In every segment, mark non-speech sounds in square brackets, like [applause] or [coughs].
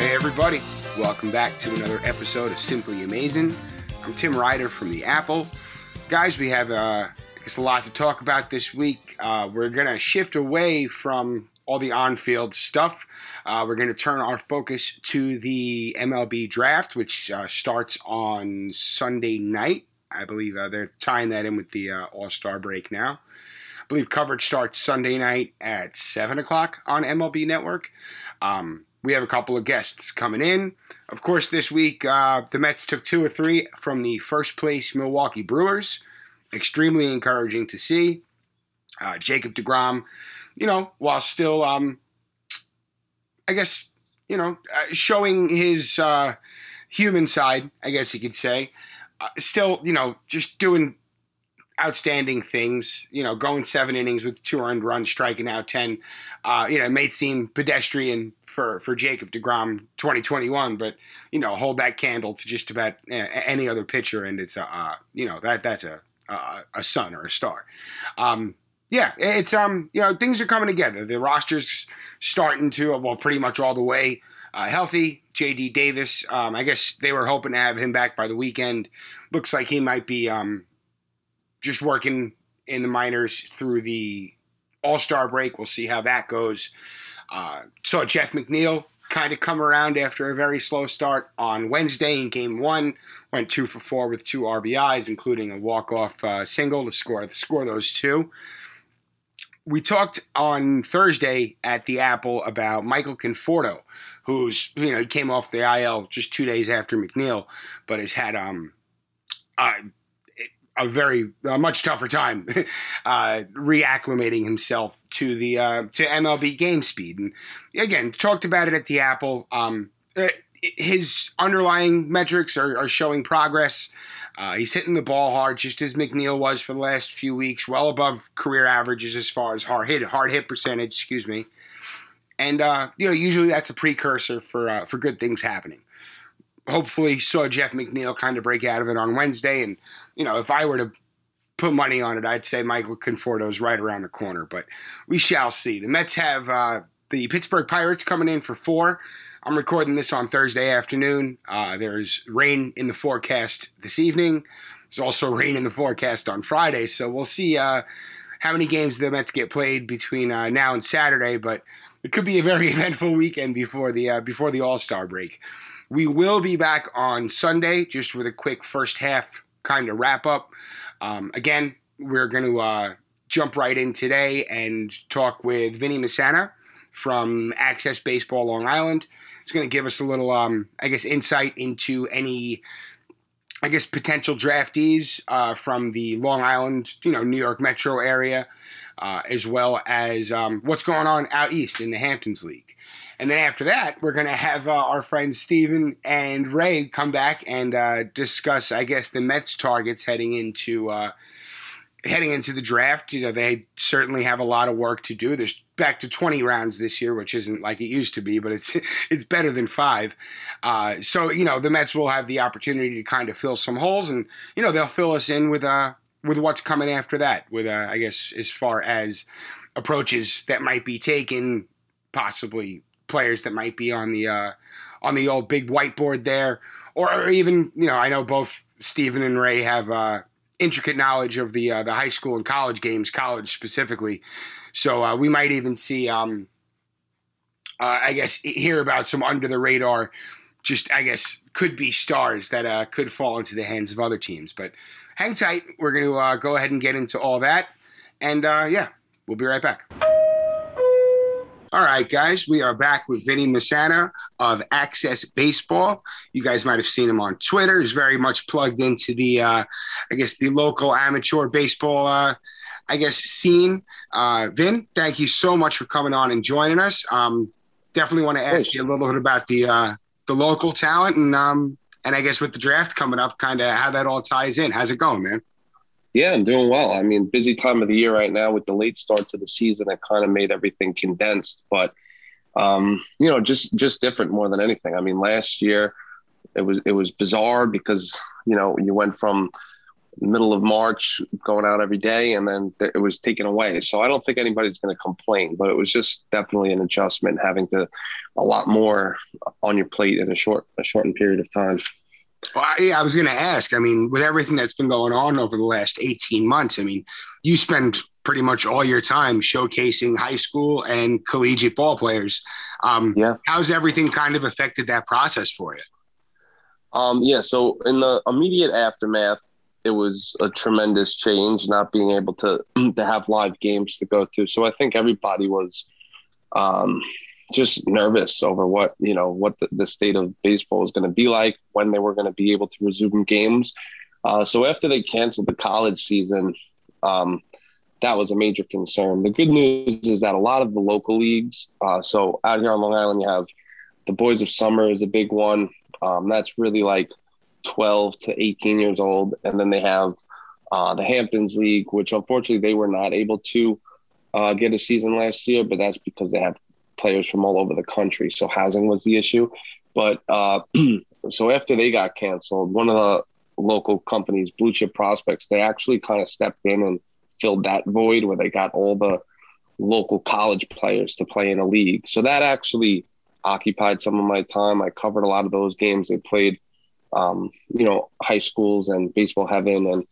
Hey, everybody. Welcome back to another episode of Simply Amazing. I'm Tim Ryder from The Apple. Guys, we have uh, I guess a lot to talk about this week. Uh, we're going to shift away from all the on field stuff. Uh, we're going to turn our focus to the MLB draft, which uh, starts on Sunday night. I believe uh, they're tying that in with the uh, All Star break now. I believe coverage starts Sunday night at 7 o'clock on MLB Network. Um, we have a couple of guests coming in. Of course, this week uh, the Mets took two or three from the first place Milwaukee Brewers. Extremely encouraging to see. Uh, Jacob DeGrom, you know, while still, um, I guess, you know, uh, showing his uh, human side, I guess you could say, still, you know, just doing outstanding things. You know, going seven innings with two earned runs, striking out ten. Uh, you know, it may seem pedestrian for for Jacob Degrom 2021, but you know, hold that candle to just about uh, any other pitcher, and it's a uh, you know that that's a a, a sun or a star. Um, yeah, it's um you know things are coming together. The roster's starting to well pretty much all the way uh, healthy. J.D. Davis, um, I guess they were hoping to have him back by the weekend. Looks like he might be um, just working in the minors through the All Star break. We'll see how that goes. Uh, saw Jeff McNeil kind of come around after a very slow start on Wednesday in Game One. Went two for four with two RBIs, including a walk-off uh, single to score to score those two. We talked on Thursday at the Apple about Michael Conforto, who's you know he came off the IL just two days after McNeil, but has had um. Uh, a very a much tougher time [laughs] uh, reacclimating himself to the uh, to MLB game speed. And again, talked about it at the Apple. Um, uh, his underlying metrics are, are showing progress. Uh, he's hitting the ball hard, just as McNeil was for the last few weeks, well above career averages as far as hard hit hard hit percentage. Excuse me. And uh, you know, usually that's a precursor for uh, for good things happening hopefully saw Jeff McNeil kind of break out of it on Wednesday. And, you know, if I were to put money on it, I'd say Michael Conforto is right around the corner, but we shall see. The Mets have uh, the Pittsburgh Pirates coming in for four. I'm recording this on Thursday afternoon. Uh, there's rain in the forecast this evening. There's also rain in the forecast on Friday, so we'll see uh, how many games the Mets get played between uh, now and Saturday. But it could be a very [laughs] eventful weekend before the uh, before the All Star break. We will be back on Sunday just with a quick first half kind of wrap up. Um, again, we're going to uh, jump right in today and talk with Vinny Masana from Access Baseball Long Island. It's going to give us a little, um, I guess, insight into any, I guess, potential draftees uh, from the Long Island, you know, New York metro area, uh, as well as um, what's going on out east in the Hamptons League. And then after that, we're going to have uh, our friends Steven and Ray come back and uh, discuss, I guess, the Mets targets heading into uh, heading into the draft. You know, they certainly have a lot of work to do. There's back to 20 rounds this year, which isn't like it used to be, but it's [laughs] it's better than five. Uh, so you know, the Mets will have the opportunity to kind of fill some holes, and you know, they'll fill us in with uh with what's coming after that. With uh, I guess as far as approaches that might be taken, possibly players that might be on the uh, on the old big whiteboard there, or, even you know I know both Stephen and Ray have uh, intricate knowledge of the uh, the high school and college games, college specifically. So uh, we might even see, um, uh, I guess, hear about some under the radar, just I guess could be stars that uh, could fall into the hands of other teams. But hang tight, we're going to go ahead and get into all that, and yeah, we'll be right back. All right, guys, we are back with Vinny Masana of Access Baseball. You guys might have seen him on Twitter. He's very much plugged into the, uh, I guess, the local amateur baseball, uh, I guess, scene. Uh, Vin, thank you so much for coming on and joining us. Um, definitely want to ask you a little bit about the uh, the local talent and um, and I guess with the draft coming up, kind of how that all ties in. How's it going, man? Yeah, I'm doing well. I mean, busy time of the year right now with the late start to the season. It kind of made everything condensed, but um, you know, just just different more than anything. I mean, last year it was it was bizarre because you know you went from middle of March going out every day, and then it was taken away. So I don't think anybody's going to complain, but it was just definitely an adjustment having to a lot more on your plate in a short a shortened period of time. Well, I, I was going to ask. I mean, with everything that's been going on over the last 18 months, I mean, you spend pretty much all your time showcasing high school and collegiate ball players. Um, yeah. How's everything kind of affected that process for you? Um, yeah. So in the immediate aftermath, it was a tremendous change not being able to [clears throat] to have live games to go to. So I think everybody was um, just nervous over what you know what the, the state of baseball was going to be like when they were going to be able to resume games. Uh, so after they canceled the college season, um, that was a major concern. The good news is that a lot of the local leagues, uh, so out here on Long Island, you have the Boys of Summer is a big one. Um, that's really like 12 to 18 years old, and then they have uh, the Hamptons League, which unfortunately they were not able to uh, get a season last year, but that's because they have players from all over the country. So housing was the issue. But uh, [clears throat] so after they got canceled, one of the local companies, Blue Chip Prospects, they actually kind of stepped in and filled that void where they got all the local college players to play in a league. So that actually occupied some of my time. I covered a lot of those games. They played, um, you know, high schools and baseball heaven and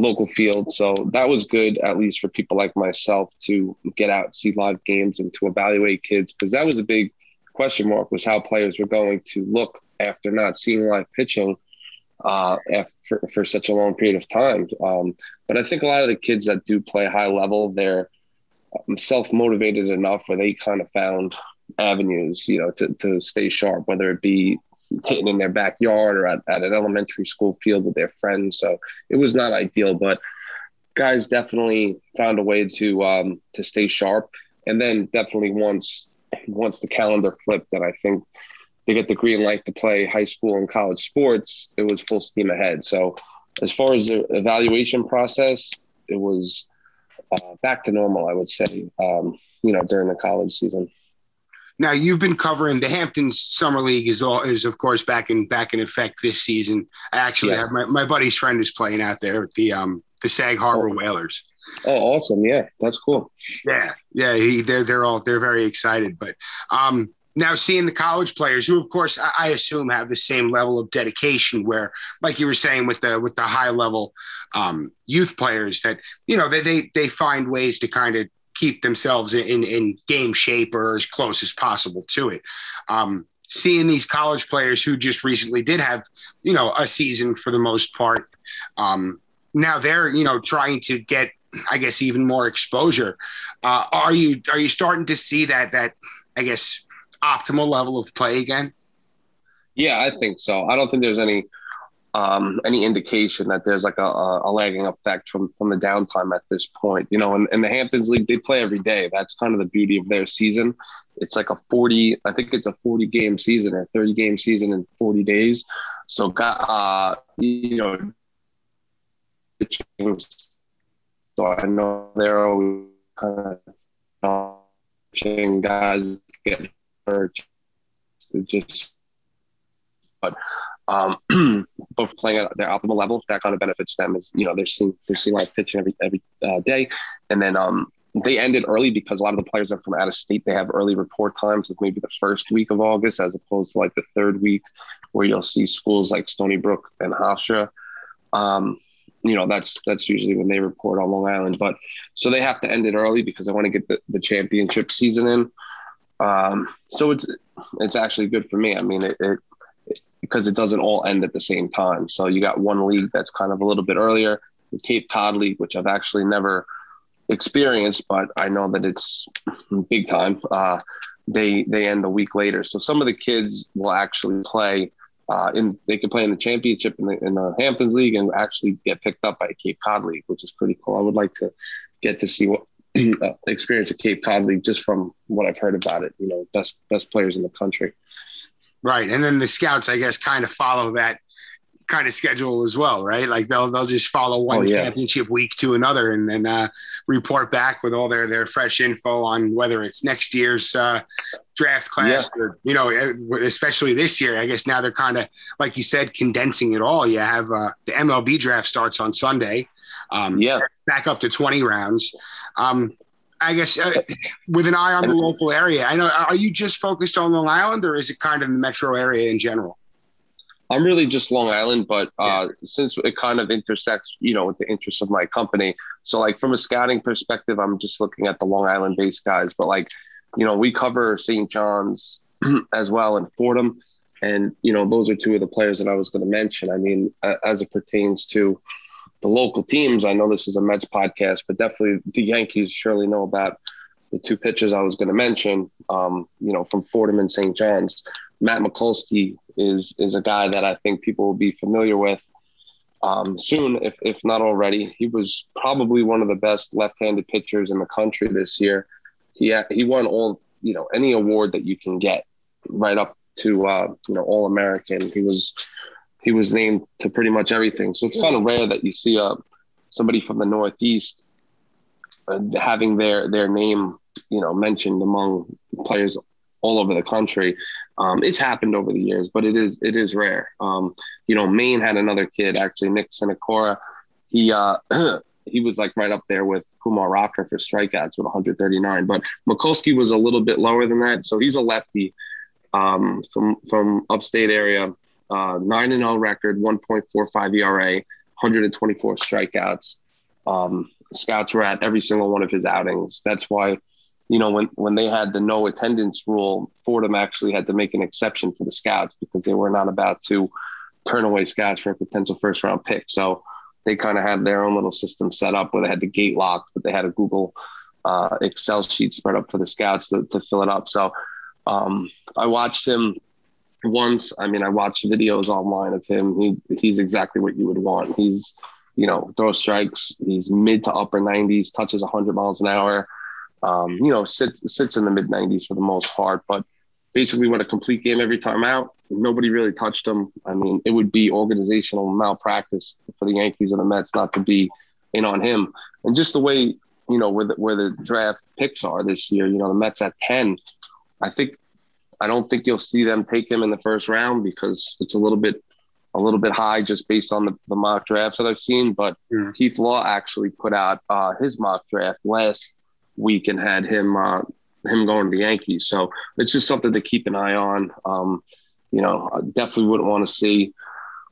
local field. So that was good, at least for people like myself, to get out, see live games, and to evaluate kids because that was a big question mark was how players were going to look after not seeing live pitching uh, for, for such a long period of time. Um, but I think a lot of the kids that do play high level, they're um, self motivated enough where they kind of found avenues, you know, to, to stay sharp, whether it be hitting in their backyard or at, at an elementary school field with their friends. So it was not ideal, but guys definitely found a way to um, to stay sharp. And then definitely once once the calendar flipped, and I think they get the green light to play high school and college sports, it was full steam ahead. So as far as the evaluation process, it was uh, back to normal, I would say. Um, you know, during the college season. Now you've been covering the Hamptons Summer League is all is of course back in back in effect this season. I actually yeah. have my, my buddy's friend is playing out there at the um the Sag Harbor oh. Whalers. Oh, awesome! Yeah, that's cool. Yeah, yeah, he, they're they're all they're very excited. But um, now seeing the college players, who of course I, I, assume have the same level of dedication, where like you were saying with the with the high level um, youth players, that you know they they they find ways to kind of keep themselves in, in game shape or as close as possible to it. Um, seeing these college players who just recently did have, you know, a season for the most part, um, now they're, you know, trying to get, I guess, even more exposure. Uh, are you are you starting to see that that I guess optimal level of play again? Yeah, I think so. I don't think there's any um, any indication that there's like a, a, lagging effect from from the downtime at this point. You know, and, and the Hamptons League they play every day. That's kind of the beauty of their season. It's like a 40, I think it's a 40 game season or 30 game season in 40 days. So, uh, you know, so I know they're always kind of guys get hurt. Just, but um, [clears throat] both playing at their optimal level. That kind of benefits them is you know they're seeing they're seeing live pitching every every uh, day, and then um, they ended early because a lot of the players are from out of state. They have early report times like maybe the first week of August as opposed to like the third week, where you'll see schools like Stony Brook and Hofstra. Um, you know that's that's usually when they report on Long Island, but so they have to end it early because they want to get the, the championship season in. Um, so it's it's actually good for me. I mean, it, it because it doesn't all end at the same time. So you got one league that's kind of a little bit earlier, the Cape Cod League, which I've actually never experienced, but I know that it's big time. Uh, they they end a week later, so some of the kids will actually play. Uh, in they can play in the championship in the, in the Hamptons League and actually get picked up by Cape Cod League, which is pretty cool. I would like to get to see what [clears throat] uh, experience at Cape Cod League just from what I've heard about it. You know, best best players in the country. Right, and then the scouts, I guess, kind of follow that kind of schedule as well, right? Like they'll they'll just follow one oh, yeah. championship week to another, and then uh, report back with all their their fresh info on whether it's next year's uh, draft class yeah. or you know, especially this year. I guess now they're kind of like you said, condensing it all. You have uh, the MLB draft starts on Sunday. Um, yeah, back up to twenty rounds. Um, I guess uh, with an eye on the local area. I know. Are you just focused on Long Island, or is it kind of the metro area in general? I'm really just Long Island, but uh, yeah. since it kind of intersects, you know, with the interests of my company. So, like from a scouting perspective, I'm just looking at the Long Island-based guys. But like, you know, we cover St. John's [clears throat] as well and Fordham, and you know, those are two of the players that I was going to mention. I mean, as it pertains to the local teams, I know this is a Mets podcast, but definitely the Yankees surely know about the two pitchers I was going to mention. Um, you know, from Fordham and St. John's, Matt Mikulski is is a guy that I think people will be familiar with um, soon, if if not already. He was probably one of the best left-handed pitchers in the country this year. He he won all you know any award that you can get, right up to uh, you know All American. He was he was named to pretty much everything. So it's kind of rare that you see uh, somebody from the Northeast uh, having their their name you know mentioned among players all over the country. Um, it's happened over the years, but it is it is rare. Um, you know, Maine had another kid actually, Nick Sinacola. He uh, [clears throat] he was like right up there with Kumar Rocker for strikeouts with 139, but Mikulski was a little bit lower than that. So he's a lefty um, from from upstate area, nine and zero record, 1.45 ERA, 124 strikeouts. Um, scouts were at every single one of his outings. That's why you know, when, when they had the no attendance rule, Fordham actually had to make an exception for the scouts because they were not about to turn away scouts for a potential first round pick. So they kind of had their own little system set up where they had the gate locked, but they had a Google uh, Excel sheet spread up for the scouts to, to fill it up. So um, I watched him once. I mean, I watched videos online of him. He, he's exactly what you would want. He's, you know, throw strikes. He's mid to upper 90s, touches 100 miles an hour um, you know, sits sits in the mid 90s for the most part, but basically went a complete game every time out. Nobody really touched him. I mean, it would be organizational malpractice for the Yankees and the Mets not to be in on him. And just the way, you know, where the, where the draft picks are this year, you know, the Mets at 10, I think, I don't think you'll see them take him in the first round because it's a little bit, a little bit high just based on the, the mock drafts that I've seen. But yeah. Keith Law actually put out uh, his mock draft last week and had him uh, him going to the Yankees. So it's just something to keep an eye on. Um, you know, I definitely wouldn't want to see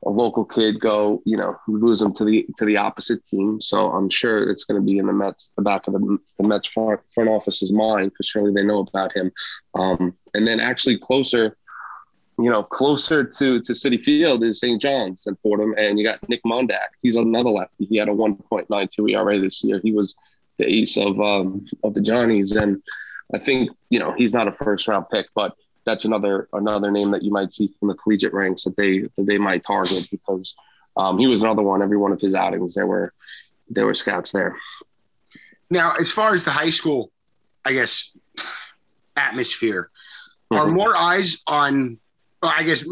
a local kid go, you know, lose them to the to the opposite team. So I'm sure it's going to be in the Mets, the back of the, the Mets front, front office's mind because surely they know about him. Um, and then actually closer, you know, closer to to Citi Field is St. John's and Fordham, and you got Nick Mondak. He's another lefty. He had a 1.92 ERA this year. He was the ace of um, of the Johnnies, and I think you know he's not a first round pick, but that's another another name that you might see from the collegiate ranks that they that they might target because um, he was another one. Every one of his outings, there were there were scouts there. Now, as far as the high school, I guess atmosphere, mm-hmm. are more eyes on? Well, I guess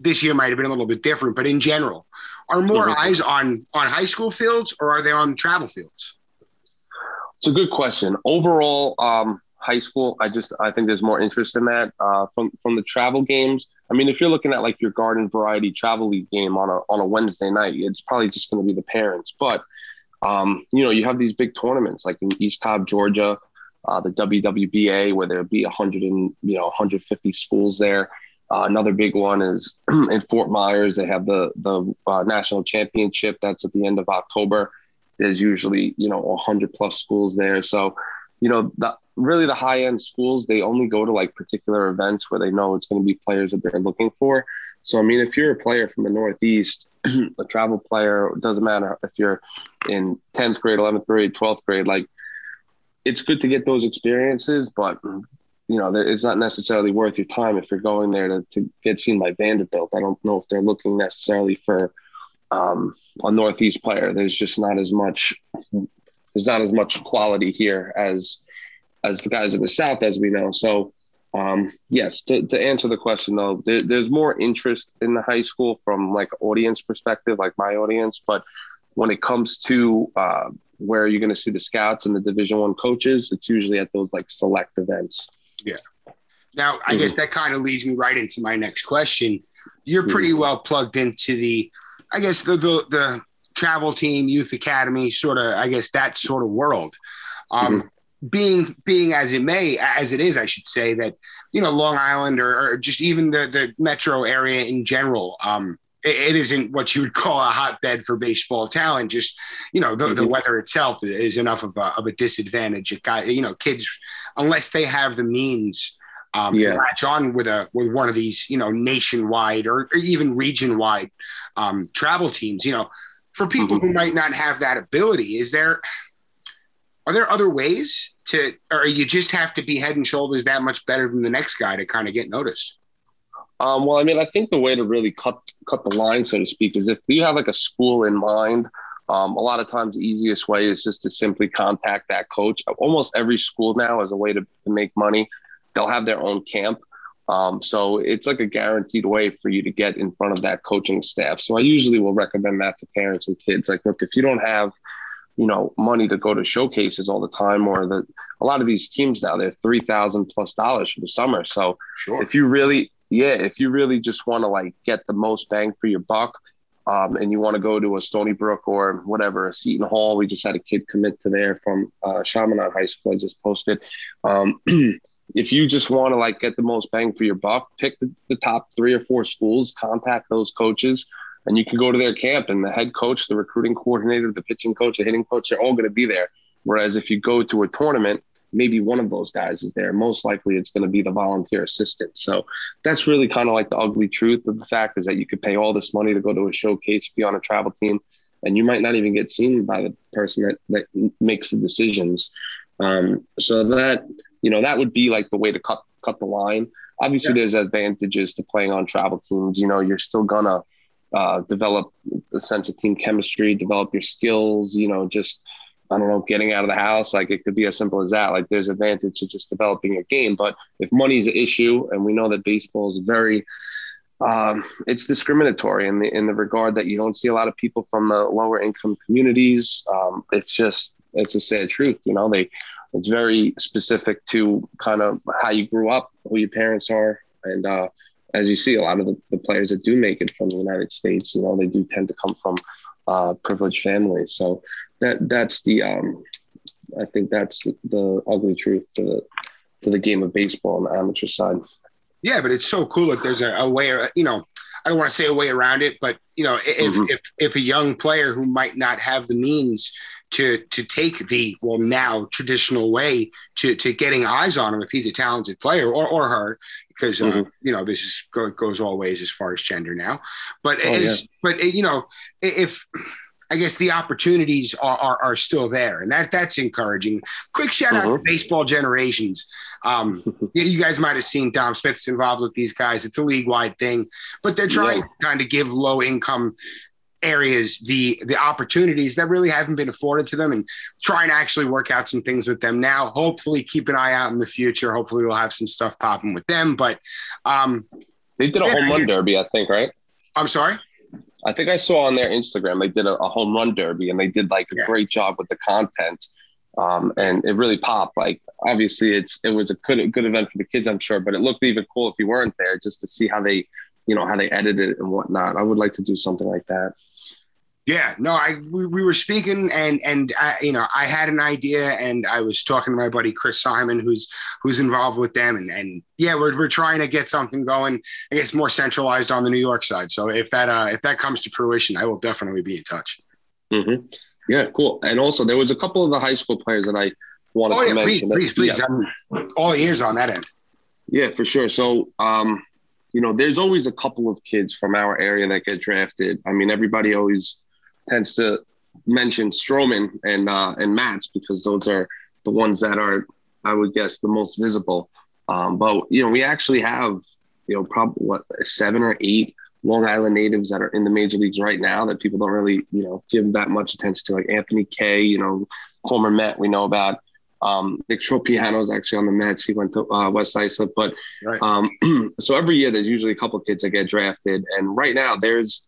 this year might have been a little bit different, but in general, are more mm-hmm. eyes on on high school fields or are they on travel fields? It's a good question. Overall, um, high school, I just I think there's more interest in that uh, from from the travel games. I mean, if you're looking at like your garden variety travel league game on a on a Wednesday night, it's probably just going to be the parents. But um, you know, you have these big tournaments like in East Cobb, Georgia, uh, the WWBA, where there'll be 100 and you know 150 schools there. Uh, another big one is [clears throat] in Fort Myers. They have the the uh, national championship. That's at the end of October. There's usually, you know, 100 plus schools there. So, you know, the, really the high end schools, they only go to like particular events where they know it's going to be players that they're looking for. So I mean, if you're a player from the Northeast, [clears throat] a travel player, it doesn't matter if you're in 10th grade, 11th grade, 12th grade, like it's good to get those experiences, but you know, it's not necessarily worth your time if you're going there to, to get seen by Vanderbilt. I don't know if they're looking necessarily for um, a Northeast player. There's just not as much. There's not as much quality here as as the guys in the South, as we know. So, um, yes, to, to answer the question though, there, there's more interest in the high school from like audience perspective, like my audience. But when it comes to uh, where you're going to see the scouts and the Division One coaches, it's usually at those like select events. Yeah. Now, I mm-hmm. guess that kind of leads me right into my next question. You're pretty mm-hmm. well plugged into the, I guess the the, the travel team, youth academy, sort of, I guess that sort of world. Um, mm-hmm. Being being as it may, as it is, I should say that you know Long Island or, or just even the the metro area in general. Um, it isn't what you would call a hotbed for baseball talent. Just you know, the, the mm-hmm. weather itself is enough of a, of a disadvantage. It got you know, kids unless they have the means um, yeah. latch on with a with one of these you know nationwide or, or even region wide um, travel teams. You know, for people mm-hmm. who might not have that ability, is there are there other ways to, or you just have to be head and shoulders that much better than the next guy to kind of get noticed? Um, well, I mean, I think the way to really cut cut the line, so to speak, is if you have like a school in mind. Um, a lot of times, the easiest way is just to simply contact that coach. Almost every school now is a way to, to make money. They'll have their own camp. Um, so it's like a guaranteed way for you to get in front of that coaching staff. So I usually will recommend that to parents and kids. Like, look, if you don't have, you know, money to go to showcases all the time, or the a lot of these teams now they're three thousand plus dollars for the summer. So sure. if you really yeah, if you really just want to like get the most bang for your buck, um, and you want to go to a Stony Brook or whatever, a Seton Hall, we just had a kid commit to there from uh, Chaminade High School. I just posted. Um, [clears throat] if you just want to like get the most bang for your buck, pick the, the top three or four schools, contact those coaches, and you can go to their camp. And the head coach, the recruiting coordinator, the pitching coach, the hitting coach, they're all going to be there. Whereas if you go to a tournament, maybe one of those guys is there. Most likely it's going to be the volunteer assistant. So that's really kind of like the ugly truth of the fact is that you could pay all this money to go to a showcase, be on a travel team, and you might not even get seen by the person that, that makes the decisions. Um, so that, you know, that would be like the way to cut, cut the line. Obviously yeah. there's advantages to playing on travel teams. You know, you're still gonna, uh, develop a sense of team chemistry, develop your skills, you know, just, I don't know, getting out of the house. Like it could be as simple as that. Like there's advantage to just developing a game. But if money is an issue, and we know that baseball is very, um, it's discriminatory in the in the regard that you don't see a lot of people from the lower income communities. Um, it's just it's a sad truth. You know, they it's very specific to kind of how you grew up, who your parents are, and uh, as you see, a lot of the, the, players that do make it from the United States, you know, they do tend to come from uh, privileged families. So that that's the um, I think that's the ugly truth to the to the game of baseball on the amateur side. Yeah, but it's so cool that there's a, a way, you know, I don't want to say a way around it, but you know, if, mm-hmm. if if a young player who might not have the means to to take the well now traditional way to to getting eyes on him if he's a talented player or or her because uh, mm-hmm. you know this is go, goes all ways as far as gender now, but oh, yeah. but you know if I guess the opportunities are, are, are, still there, and that that's encouraging. Quick shout out to uh-huh. Baseball Generations. Um, [laughs] you guys might have seen Dom Smith's involved with these guys. It's a league wide thing, but they're trying yeah. to kind of give low income areas the the opportunities that really haven't been afforded to them and try and actually work out some things with them now hopefully keep an eye out in the future hopefully we'll have some stuff popping with them but um they did a yeah, home run derby i think right i'm sorry I think I saw on their Instagram they did a, a home run derby and they did like a yeah. great job with the content. Um, and it really popped. Like obviously, it's it was a good good event for the kids, I'm sure, but it looked even cool if you weren't there, just to see how they, you know, how they edit it and whatnot. I would like to do something like that. Yeah, no, I we, we were speaking and and I, you know I had an idea and I was talking to my buddy Chris Simon who's who's involved with them and and yeah we're we're trying to get something going I guess more centralized on the New York side. So if that uh, if that comes to fruition, I will definitely be in touch. Mm-hmm. Yeah, cool. And also there was a couple of the high school players that I wanted oh, yeah, to mention. Please, please, please. Yeah. all ears on that end. Yeah, for sure. So um, you know, there's always a couple of kids from our area that get drafted. I mean, everybody always tends to mention Stroman and uh, and Matz because those are the ones that are, I would guess, the most visible. Um, but you know, we actually have you know probably what seven or eight Long Island natives that are in the major leagues right now that people don't really you know give that much attention to, like Anthony Kay, you know, Homer Met we know about. Um, Nick Tropeano is actually on the Mets. He went to uh, West Islip, but right. um, [clears throat] so every year there's usually a couple kids that get drafted, and right now there's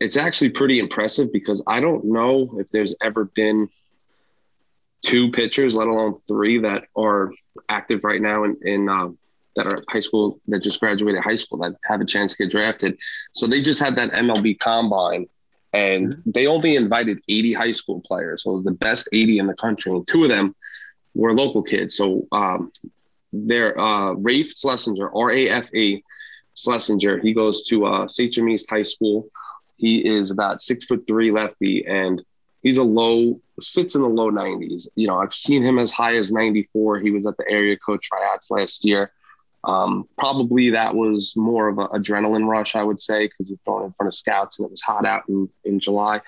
it's actually pretty impressive because I don't know if there's ever been two pitchers, let alone three, that are active right now in, in uh, that are high school that just graduated high school that have a chance to get drafted. So they just had that MLB combine and mm-hmm. they only invited 80 high school players. So it was the best 80 in the country. And two of them were local kids. So um, they're uh, Rafe Schlesinger, R A F A Schlesinger. He goes to uh. East High School. He is about six foot three lefty, and he's a low sits in the low 90s. You know, I've seen him as high as 94. He was at the area code tryouts last year. Um, probably that was more of an adrenaline rush, I would say, because you're throwing in front of scouts and it was hot out in, in July.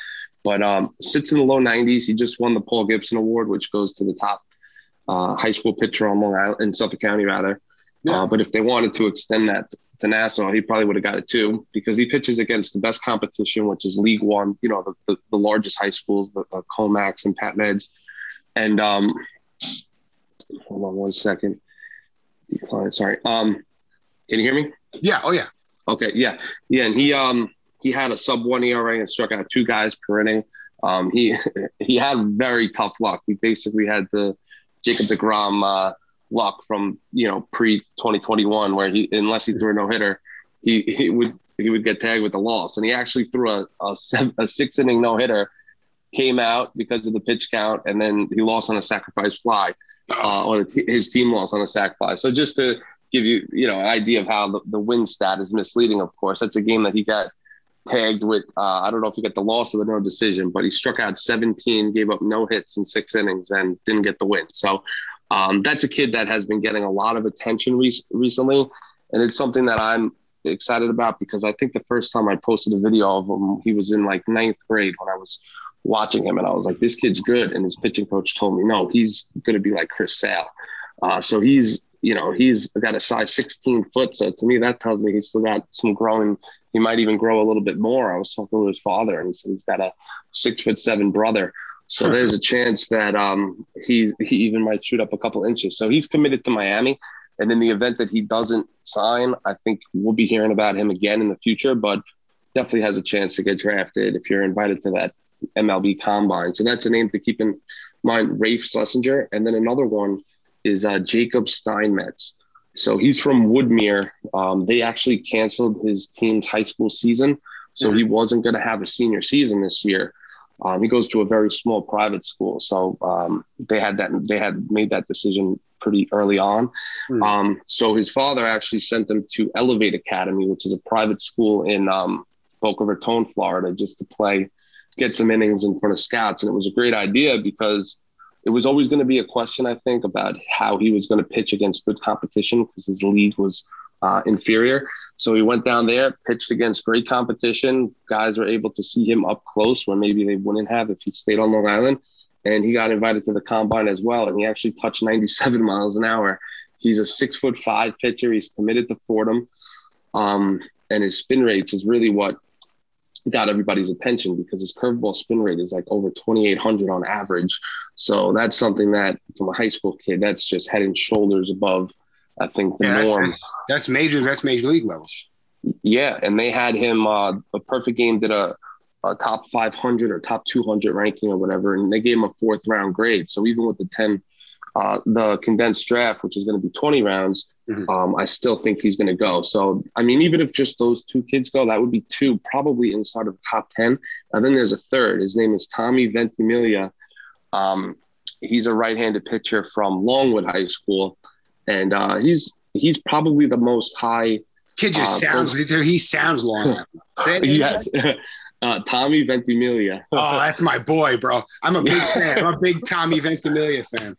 But um, sits in the low 90s. He just won the Paul Gibson Award, which goes to the top uh, high school pitcher on Long Island, in Suffolk County, rather. Yeah. Uh, but if they wanted to extend that to Nassau, he probably would have got it too because he pitches against the best competition, which is League One. You know, the, the, the largest high schools, the, the Commacks and Pat Meds. And um, hold on one second. Decline. Sorry. Um, can you hear me? Yeah. Oh yeah. Okay. Yeah. Yeah. And he um he had a sub one ERA and struck out two guys per inning. Um, he [laughs] he had very tough luck. He basically had the Jacob Degrom uh, luck from you know pre 2021, where he unless he threw a no hitter, he he would he would get tagged with a loss, and he actually threw a a, seven, a six inning no hitter, came out because of the pitch count, and then he lost on a sacrifice fly, uh, on t- his team lost on a sac fly. So just to give you you know an idea of how the, the win stat is misleading, of course, that's a game that he got tagged with uh, I don't know if he got the loss or the no decision, but he struck out 17, gave up no hits in six innings, and didn't get the win. So um, that's a kid that has been getting a lot of attention re- recently, and it's something that I'm excited about because I think the first time I posted a video of him, he was in like ninth grade when I was watching him, and I was like, "This kid's good." And his pitching coach told me, "No, he's going to be like Chris Sale." Uh, so he's, you know, he's got a size 16 foot. So to me, that tells me he's still got some growing. He might even grow a little bit more. I was talking to his father, and he said he's got a six foot seven brother. So there's a chance that um, he he even might shoot up a couple inches. So he's committed to Miami, and in the event that he doesn't sign, I think we'll be hearing about him again in the future. But definitely has a chance to get drafted if you're invited to that MLB combine. So that's a name to keep in mind. Rafe Schlesinger, and then another one is uh, Jacob Steinmetz. So he's from Woodmere. Um, they actually canceled his team's high school season, so mm-hmm. he wasn't going to have a senior season this year. Um, he goes to a very small private school, so um, they had that they had made that decision pretty early on. Mm. Um, so his father actually sent him to Elevate Academy, which is a private school in um, Boca Raton, Florida, just to play, get some innings in front of scouts, and it was a great idea because it was always going to be a question, I think, about how he was going to pitch against good competition because his league was uh, inferior. So he went down there, pitched against great competition. Guys were able to see him up close where maybe they wouldn't have if he stayed on Long Island. And he got invited to the combine as well. And he actually touched 97 [laughs] miles an hour. He's a six foot five pitcher. He's committed to Fordham. Um, and his spin rates is really what got everybody's attention because his curveball spin rate is like over 2,800 on average. So that's something that from a high school kid, that's just head and shoulders above – I think the yeah, norm. That's, that's, major. That's major league levels. Yeah, and they had him. Uh, a perfect game did a, a, top 500 or top 200 ranking or whatever, and they gave him a fourth round grade. So even with the 10, uh, the condensed draft, which is going to be 20 rounds, mm-hmm. um, I still think he's going to go. So I mean, even if just those two kids go, that would be two probably inside of the top 10. And then there's a third. His name is Tommy Ventimiglia. Um, he's a right-handed pitcher from Longwood High School and uh, he's he's probably the most high. Kid just uh, sounds. he sounds long. [laughs] yes. Uh, Tommy Ventimiglia. oh, that's my boy, bro. I'm a big [laughs] fan. I'm a big Tommy Ventimiglia fan.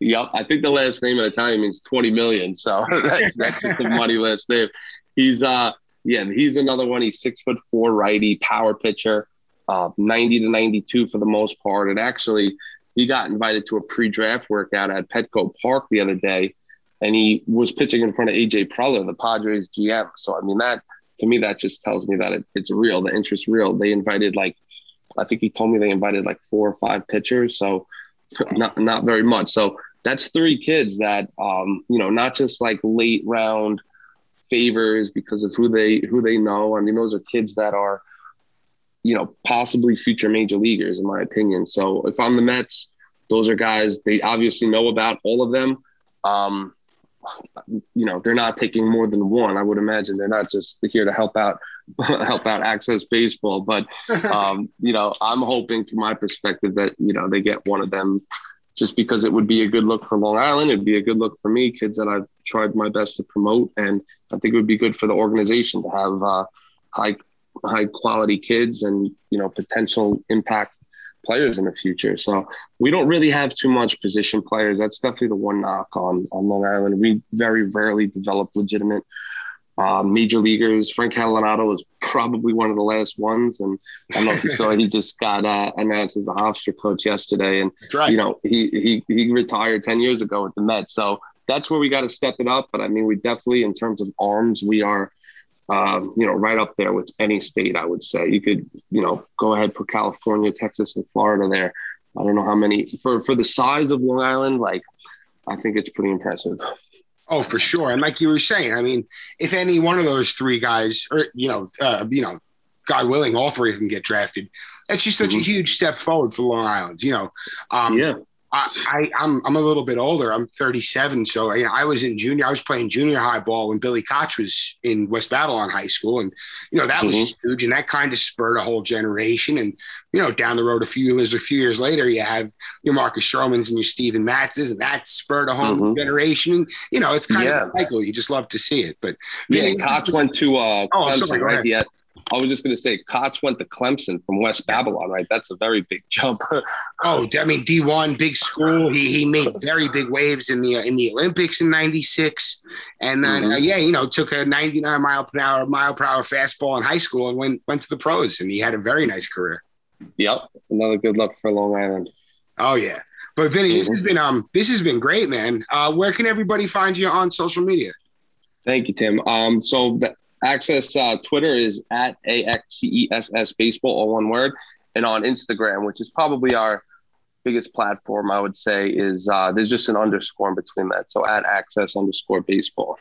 Yep, I think the last name of the time means 20 million. So [laughs] that's, that's just a money last name. he's uh yeah, he's another one. He's six foot four righty, power pitcher, uh, 90 to 92 for the most part. And actually, he got invited to a pre-draft workout at Petco Park the other day, and he was pitching in front of AJ Preller, the Padres GM. So I mean that to me that just tells me that it, it's real. The interest real. They invited like I think he told me they invited like four or five pitchers, so [laughs] not not very much. So that's three kids that um, you know, not just like late round favors because of who they who they know. I mean, those are kids that are, you know, possibly future major leaguers, in my opinion. So if I'm the Mets, those are guys they obviously know about all of them. Um, you know, they're not taking more than one. I would imagine they're not just here to help out [laughs] help out access baseball. But [laughs] um, you know, I'm hoping from my perspective that you know they get one of them just because it would be a good look for Long Island. It'd be a good look for me, kids that I've tried my best to promote, and I think it would be good for the organization to have uh, high high quality kids and you know potential impact players in the future. So we don't really have too much position players. That's definitely the one knock on on Long Island. We very rarely develop legitimate uh, major leaguers. Frank Catalanotto was probably one of the last ones, and I don't know if you saw he just got uh, announced as a Hofstra coach yesterday, and right. you know he he he retired ten years ago with the Mets. So that's where we got to step it up. But I mean, we definitely, in terms of arms, we are. Um, you know, right up there with any state, I would say. You could, you know, go ahead put California, Texas, and Florida there. I don't know how many for for the size of Long Island. Like, I think it's pretty impressive. Oh, for sure. And like you were saying, I mean, if any one of those three guys, or you know, uh, you know, God willing, all three of them get drafted, that's just such mm-hmm. a huge step forward for Long Island. You know, um, yeah. I, I am I'm, I'm a little bit older. I'm 37, so know, I was in junior. I was playing junior high ball when Billy Koch was in West Babylon High School, and you know that mm-hmm. was huge, and that kind of spurred a whole generation. And you know, down the road, a few years, a few years later, you have your Marcus Stroman's and your Steven Matzes, and that spurred a whole mm-hmm. generation. And you know, it's kind yeah. of a cycle. You just love to see it. But yeah, Koch went to uh, oh, Clemson, sorry, right? He had I was just going to say, Koch went to Clemson from West Babylon, right? That's a very big jump. [laughs] oh, I mean, D one, big school. He he made [laughs] very big waves in the in the Olympics in '96, and then mm-hmm. uh, yeah, you know, took a 99 mile per hour mile per hour fastball in high school and went went to the pros, and he had a very nice career. Yep, another good luck for Long Island. Oh yeah, but Vinny, mm-hmm. this has been um this has been great, man. Uh, where can everybody find you on social media? Thank you, Tim. Um, so the, Access uh, Twitter is at AXCESS baseball, all one word. And on Instagram, which is probably our biggest platform, I would say, is uh, there's just an underscore in between that. So at access underscore baseball.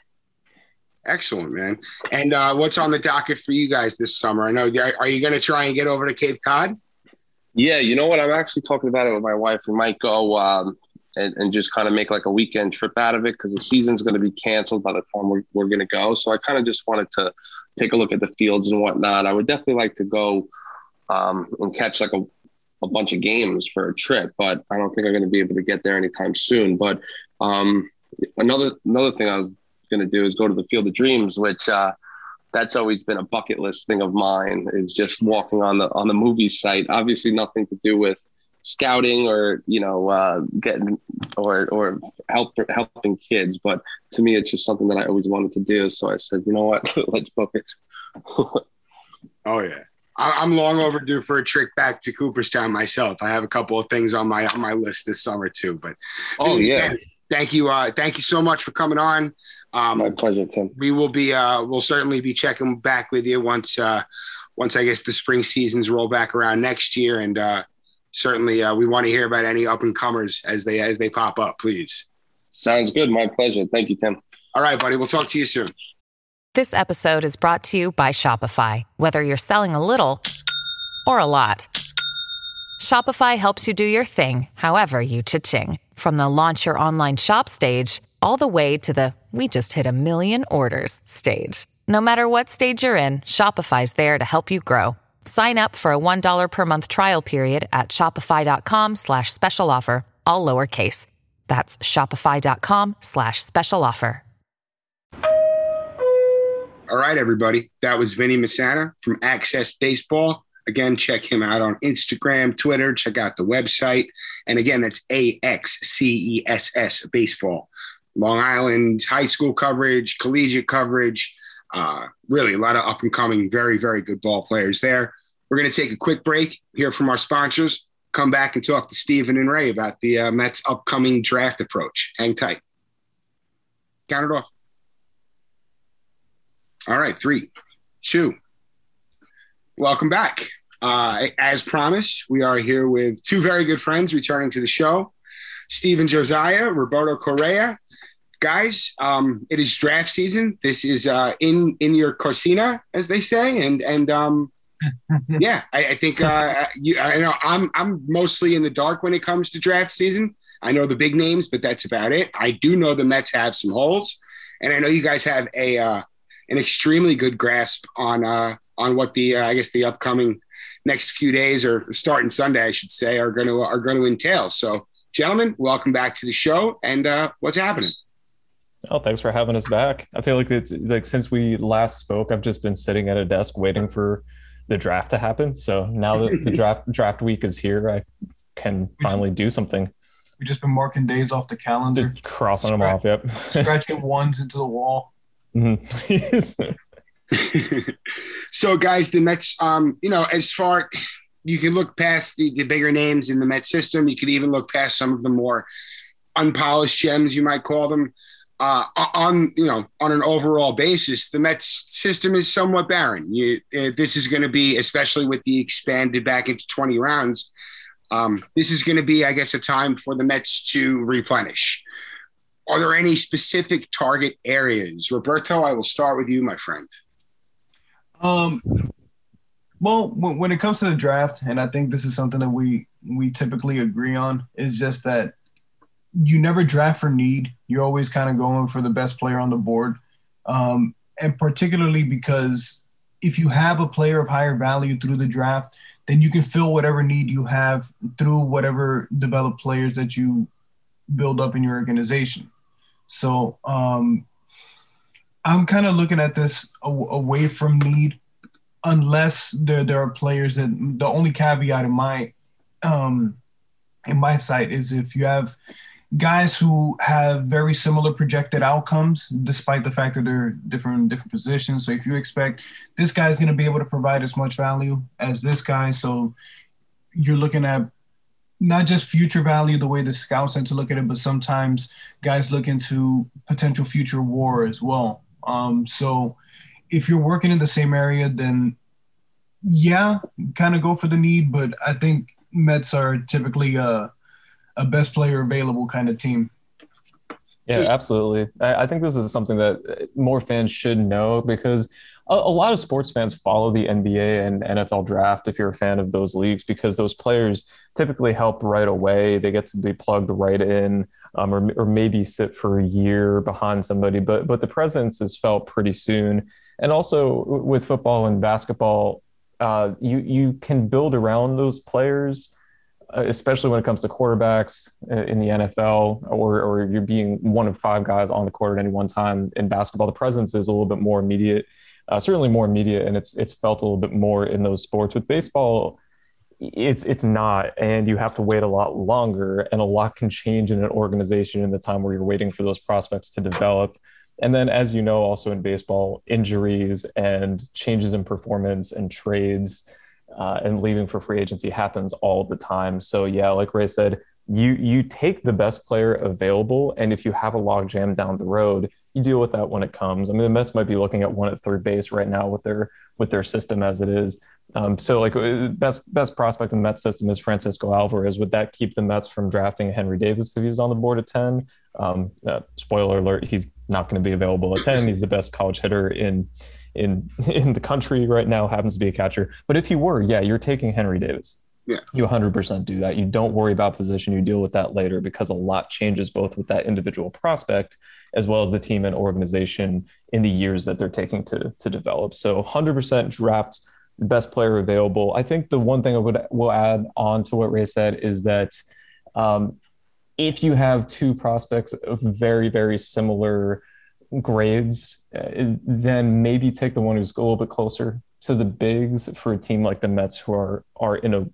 Excellent, man. And uh, what's on the docket for you guys this summer? I know, are you going to try and get over to Cape Cod? Yeah, you know what? I'm actually talking about it with my wife. We might go um, and, and just kind of make like a weekend trip out of it because the season's going to be canceled by the time we're, we're going to go. So I kind of just wanted to take a look at the fields and whatnot. I would definitely like to go um, and catch like a, a bunch of games for a trip, but I don't think I'm going to be able to get there anytime soon. But um, another another thing I was going to do is go to the Field of Dreams, which uh, that's always been a bucket list thing of mine. Is just walking on the on the movie site. Obviously, nothing to do with scouting or you know uh, getting or or help helping kids. But to me, it's just something that I always wanted to do. So I said, you know what, [laughs] let's book it. [laughs] oh yeah. I'm long overdue for a trip back to Cooperstown myself. I have a couple of things on my on my list this summer too. But oh yeah, thank you, uh, thank you so much for coming on. Um, my pleasure, Tim. We will be uh, we'll certainly be checking back with you once uh, once I guess the spring seasons roll back around next year, and uh, certainly uh, we want to hear about any up and comers as they as they pop up. Please. Sounds good. My pleasure. Thank you, Tim. All right, buddy. We'll talk to you soon. This episode is brought to you by Shopify. Whether you're selling a little or a lot, Shopify helps you do your thing, however you cha-ching. From the launch your online shop stage all the way to the we just hit a million orders stage. No matter what stage you're in, Shopify's there to help you grow. Sign up for a $1 per month trial period at shopify.com slash special offer, all lowercase. That's shopify.com slash special offer. All right, everybody. That was Vinny Masana from Access Baseball. Again, check him out on Instagram, Twitter. Check out the website. And again, that's A-X-C-E-S-S Baseball. Long Island high school coverage, collegiate coverage, Uh, really, a lot of up and coming, very, very good ball players there. We're going to take a quick break, hear from our sponsors, come back and talk to Stephen and Ray about the uh, Mets' upcoming draft approach. Hang tight. Count it off. All right, three, two. Welcome back. Uh, as promised, we are here with two very good friends returning to the show Stephen Josiah, Roberto Correa. Guys, um, it is draft season. This is uh, in in your cocina, as they say, and and um, yeah, I, I think uh, you, I know I'm I'm mostly in the dark when it comes to draft season. I know the big names, but that's about it. I do know the Mets have some holes, and I know you guys have a uh, an extremely good grasp on uh, on what the uh, I guess the upcoming next few days or starting Sunday, I should say, are going to are going to entail. So, gentlemen, welcome back to the show, and uh, what's happening? Oh, thanks for having us back. I feel like it's like since we last spoke, I've just been sitting at a desk waiting for the draft to happen. So now that the [laughs] draft draft week is here, I can finally do something. We've just been marking days off the calendar, just crossing them off. Yep, scratching [laughs] ones into the wall. Mm-hmm. [laughs] so, guys, the Mets, um, you know, as far you can look past the, the bigger names in the Met system, you could even look past some of the more unpolished gems, you might call them. Uh, on you know on an overall basis, the Mets system is somewhat barren. You, uh, this is going to be, especially with the expanded back into twenty rounds, um, this is going to be, I guess, a time for the Mets to replenish. Are there any specific target areas? Roberto, I will start with you, my friend. Um, well, when it comes to the draft, and I think this is something that we we typically agree on, is just that you never draft for need. You're always kind of going for the best player on the board, um, and particularly because if you have a player of higher value through the draft, then you can fill whatever need you have through whatever developed players that you build up in your organization. So um, I'm kind of looking at this away from need, unless there there are players that the only caveat in my um, in my sight is if you have guys who have very similar projected outcomes despite the fact that they're different different positions so if you expect this guy's going to be able to provide as much value as this guy so you're looking at not just future value the way the scouts tend to look at it but sometimes guys look into potential future war as well um, so if you're working in the same area, then yeah, kind of go for the need. But I think Mets are typically a, a best player available kind of team. Yeah, absolutely. I, I think this is something that more fans should know because a, a, lot of sports fans follow the NBA and NFL draft if you're a fan of those leagues because those players typically help right away. They get to be plugged right in um, or, or maybe sit for a year behind somebody. But but the presence is felt pretty soon. And also with football and basketball, uh, you you can build around those players, especially when it comes to quarterbacks uh, in the NFL, or or you're being one of five guys on the court at any one time in basketball. The presence is a little bit more immediate, uh, certainly more immediate, and it's it's felt a little bit more in those sports. With baseball, it's it's not and you have to wait a lot longer and a lot can change in an organization in the time where you're waiting for those prospects to develop and then as you know also in baseball injuries and changes in performance and trades uh, and leaving for free agency happens all the time so yeah like ray said you you take the best player available and if you have a log jam down the road you deal with that when it comes i mean the mets might be looking at one at third base right now with their with their system as it is um, so like uh, best best prospect in the Mets system is Francisco Alvarez. Would that keep the Mets from drafting Henry Davis if he's on the board at ten? Um, uh, spoiler alert: he's not going to be available at ten. He's the best college hitter in in [laughs] in the country right now. Happens to be a catcher. But if you were, yeah, you're taking Henry Davis. Yeah. You 100% do that. You don't worry about position. You deal with that later because a lot changes both with that individual prospect as well as the team and organization in the years that they're taking to to develop. So 100% draft the best player available. I think the one thing I would will add on to what Ray said is that um, if you have two prospects of very very similar grades, uh, then maybe take the one who's a little bit closer to the bigs for a team like the Mets who are are in a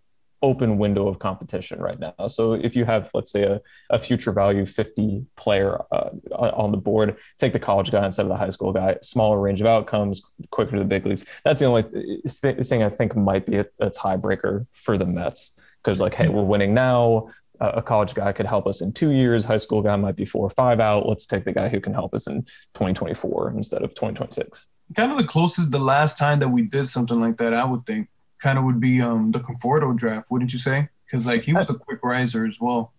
open window of competition right now. So if you have, let's say, a, a future value 50 player uh, on the board, take the college guy instead of the high school guy, smaller range of outcomes, quicker to the big leagues. That's the only th- thing I think might be a, a tiebreaker for the Mets. Because, like, hey, we're winning now. A college guy could help us in two years. High school guy might be four or five out. Let's take the guy who can help us in 2024 instead of 2026 kind of the closest the last time that we did something like that, I would think, kind of would be um the Conforto draft, wouldn't you say? Because like he was a quick riser as well.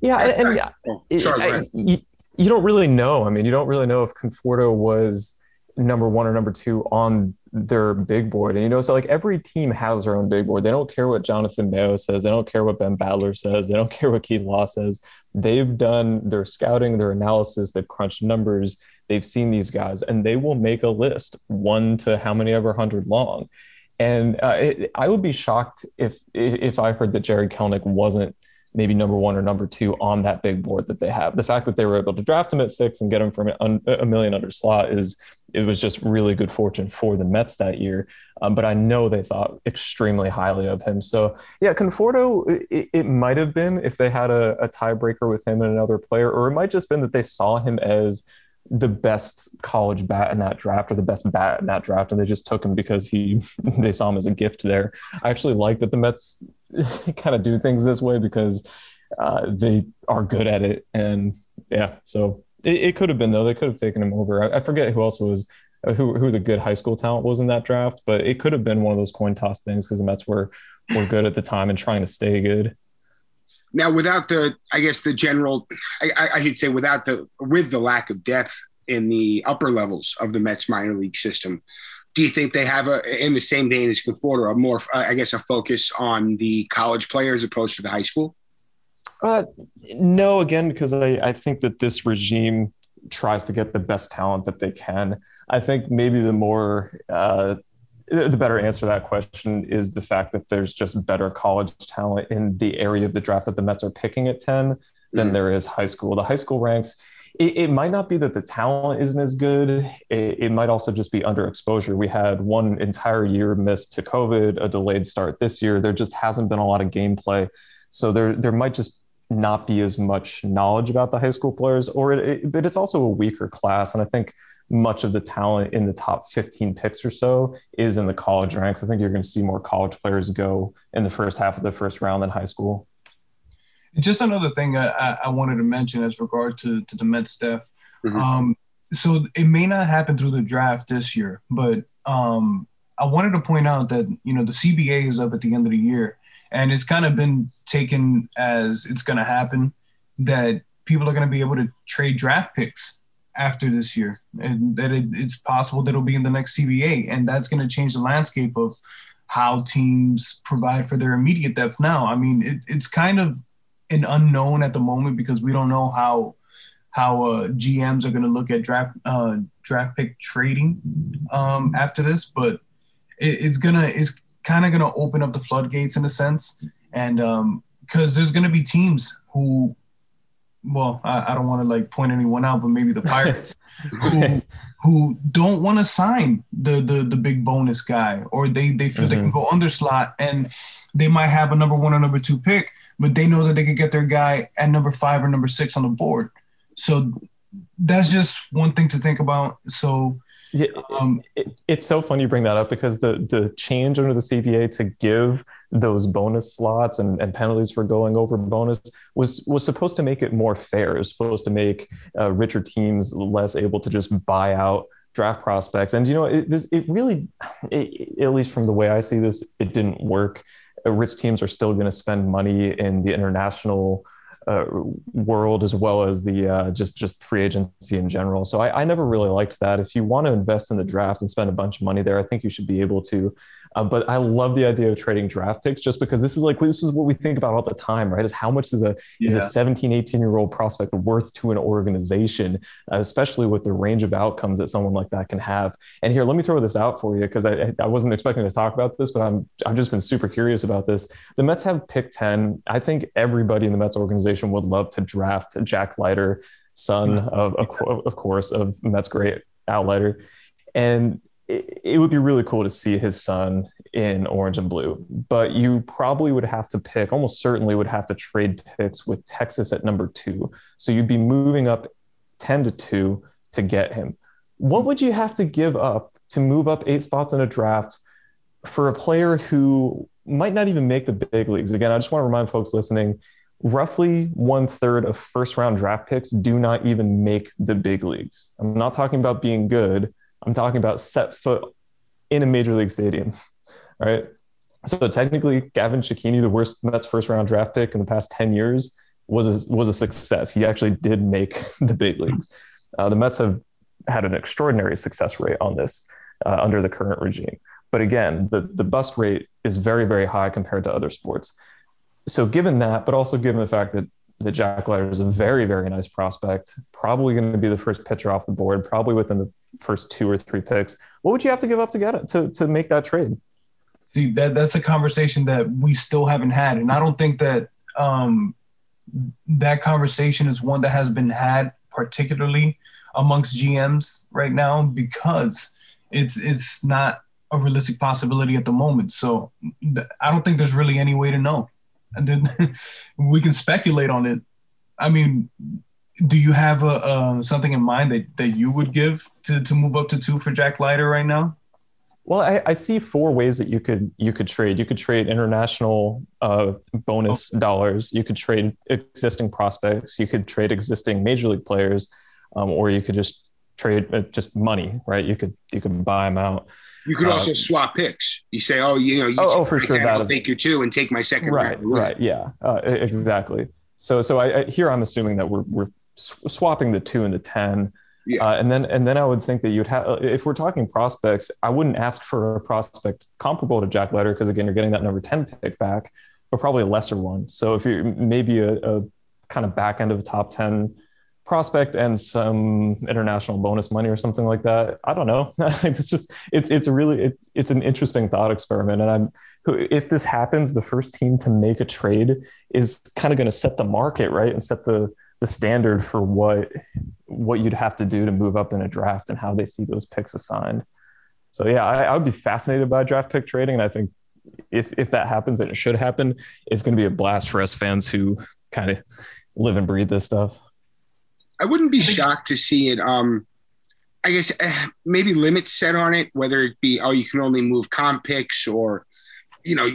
Yeah, and, and yeah, oh, sorry, I, you, you don't really know. I mean, you don't really know if Conforto was number one or number two on their big board. And you know, so like every team has their own big board. They don't care what Jonathan Mayo says. They don't care what Ben Badler says. They don't [laughs] care what Keith Law says. They've done their scouting, their analysis, they've crunched numbers, they've seen these guys, and they will make a list, one to how many ever hundred long. And uh, it, I would be shocked if if I heard that Jarred Kelenic wasn't maybe number one or number two on that big board that they have. The fact that they were able to draft him at six and get him from a million under slot is it was just really good fortune for the Mets that year. Um, but I know they thought extremely highly of him. So yeah, Conforto, it, it might have been if they had a, a tiebreaker with him and another player, or it might just been that they saw him as the best college bat in that draft or the best bat in that draft and they just took him because he [laughs] they saw him as a gift there i actually like that the mets [laughs] kind of do things this way because uh, they are good at it and yeah so it, it, could have been though. They could have taken him over. I, I forget who else was uh, who, who the good high school talent was in that draft but it could have been one of those coin toss things because the mets were were good at the time and trying to stay good. Now, without the, I guess the general, I, I should say, without the, with the lack of depth in the upper levels of the Mets minor league system, do you think they have a, in the same vein as Conforto, a more, I guess, a focus on the college player as opposed to the high school? Uh, no, again, because I, I think that this regime tries to get the best talent that they can. I think maybe the more uh, the better answer to that question is the fact that there's just better college talent in the area of the draft that the Mets are picking at 10 than mm-hmm. there is high school. The high school ranks, it, it, might not be that the talent isn't as good. It, it might also just be underexposure. We had one entire year missed to COVID, a delayed start this year. There just hasn't been a lot of gameplay. So there, there might just not be as much knowledge about the high school players, or it, but it's also a weaker class. And I think much of the talent in the top 15 picks or so is in the college ranks. I think you're going to see more college players go in the first half of the first round than high school. Just another thing I, I wanted to mention as regard to, to the Mets staff. Mm-hmm. Um, so it may not happen through the draft this year, but um, I wanted to point out that, you know, the CBA is up at the end of the year and it's kind of been taken as it's going to happen that people are going to be able to trade draft picks after this year, and that it, it's possible that it'll be in the next CBA, and that's going to change the landscape of how teams provide for their immediate depth. Now, I mean, it, it's kind of an unknown at the moment because we don't know how how uh, GMs are going to look at draft uh, draft pick trading um, after this, but it, it's gonna it's kind of gonna open up the floodgates in a sense, and because um, there's gonna be teams who well, I, I don't want to like point anyone out, but maybe the Pirates [laughs] who who don't want to sign the, the the big bonus guy, or they they feel mm-hmm. they can mm-hmm. go under slot and they might have a number one or number two pick, but they know that they could get their guy at number five or number six on the board. So that's just one thing to think about. So yeah, um, it, it's so funny you bring that up because the the change under the CBA to give those bonus slots and, and penalties for going over bonus was was supposed to make it more fair. It was supposed to make uh, richer teams less able to just buy out draft prospects. And you know, it, this, it really, it, at least from the way I see this, it didn't work. Uh, rich teams are still going to spend money in the international uh, world as well as the uh, just just free agency in general. So I, I, never really liked that. If you want to invest in the draft and spend a bunch of money there, I think you should be able to. Uh, but I love the idea of trading draft picks just because this is like this is what we think about all the time, right? Is how much is a yeah. is a 17, 18 year old prospect worth to an organization, especially with the range of outcomes that someone like that can have. And here, let me throw this out for you because I, I wasn't expecting to talk about this, but I'm I've just been super curious about this. The Mets have pick 10. I think everybody in the Mets organization would love to draft Jack Leiter, son of, of, of course, of Mets great Leiter. And it, it would be really cool to see his son in orange and blue, but you probably would have to pick, almost certainly would have to trade picks with Texas at number two. So you'd be moving up 10 to 2 to get him. What would you have to give up to move up eight spots in a draft for a player who might not even make the big leagues? Again, I just want to remind folks listening roughly one third of first round draft picks do not even make the big leagues. I'm not talking about being good, I'm talking about set foot in a major league stadium, [laughs] right? So technically, Gavin Cecchini, the worst Mets first round draft pick in the past 10 years, was a, was a success. He actually did make [laughs] the big leagues. Uh, the Mets have had an extraordinary success rate on this uh, under the current regime. But again, the, the bust rate is very, very high compared to other sports. So, given that, but also given the fact that, that Jack Leiter is a very, very nice prospect, probably going to be the first pitcher off the board, probably within the first two or three picks, what would you have to give up to get it to, to make that trade? See, that, that's a conversation that we still haven't had. And I don't think that um, that conversation is one that has been had particularly amongst GMs right now because it's it's not a realistic possibility at the moment. So th- I don't think there's really any way to know. And then [laughs] we can speculate on it. I mean, do you have a, uh, something in mind that, that you would give to, to move up to two for Jack Leiter right now? Well, I, I, see four ways that you could you could trade. You could trade international uh, bonus okay. dollars. You could trade existing prospects. You could trade existing major league players, um, or you could just trade uh, just money, right? You could you could buy them out. You could also uh, swap picks. You say, oh, you know, you oh, oh for sure, that I'll take your two and take my second. Right, round. right, yeah, uh, exactly. So, so I, I, here I'm assuming that we're we're swapping the two and the ten yeah. Uh, and then and then I would think that you'd have uh, if we're talking prospects, I wouldn't ask for a prospect comparable to Jack Leiter because again, you're getting that number 10 pick back, but probably a lesser one. So if you're maybe a, a kind of back end of a top 10 prospect and some international bonus money or something like that. I don't know. [laughs] it's just it's it's really it, it's an interesting thought experiment, and I'm if this happens, the first team to make a trade is kind of going to set the market right and set the the standard for what what you'd have to do to move up in a draft and how they see those picks assigned. So yeah, I, I would be fascinated by draft pick trading, and I think if if that happens and it should happen, it's going to be a blast for us fans who kind of live and breathe this stuff. I wouldn't be shocked to see it. Um, I guess uh, maybe limits set on it, whether it be oh you can only move comp picks or you know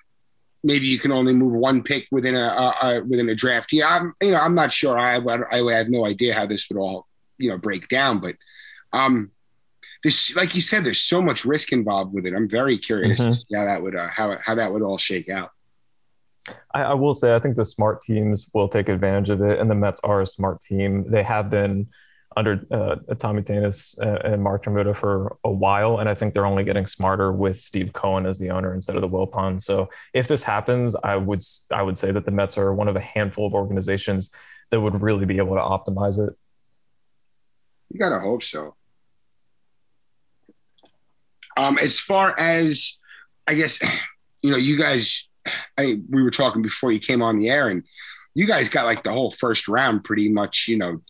[sighs] maybe you can only move one pick within a, a, a within a draft. Yeah, I'm you know I'm not sure. I, I I have no idea how this would all you know break down, but um, this like you said, there's so much risk involved with it. I'm very curious mm-hmm. how that would uh, how how that would all shake out. I, I, will say I think the smart teams will take advantage of it, and the Mets are a smart team. They have been under uh, Tommy Tanous and Mark Tramuta for a while, and I think they're only getting smarter with Steve Cohen as the owner instead of the Wilpon. So if this happens, I would I would say that the Mets are one of a handful of organizations that would really be able to optimize it. You gotta hope so. Um, as far as I guess, you know, you guys, I, we were talking before you came on the air, and you guys got like the whole first round pretty much, you know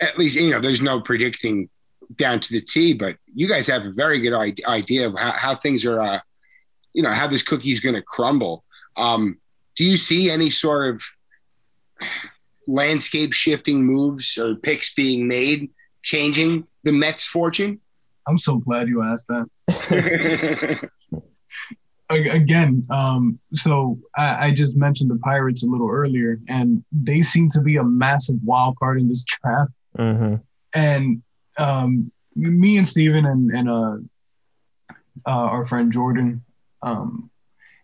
at least you know there's no predicting down to the T, but you guys have a very good idea of how, how things are, uh, you know, how this cookie is going to crumble. Um, do you see any sort of landscape shifting moves or picks being made, changing the Mets' fortune? I'm so glad you asked that. [laughs] Again, um, so I, I, just mentioned the Pirates a little earlier, and they seem to be a massive wild card in this draft. Mm-hmm. And um, me and Steven and, and uh, uh, our friend Jordan um,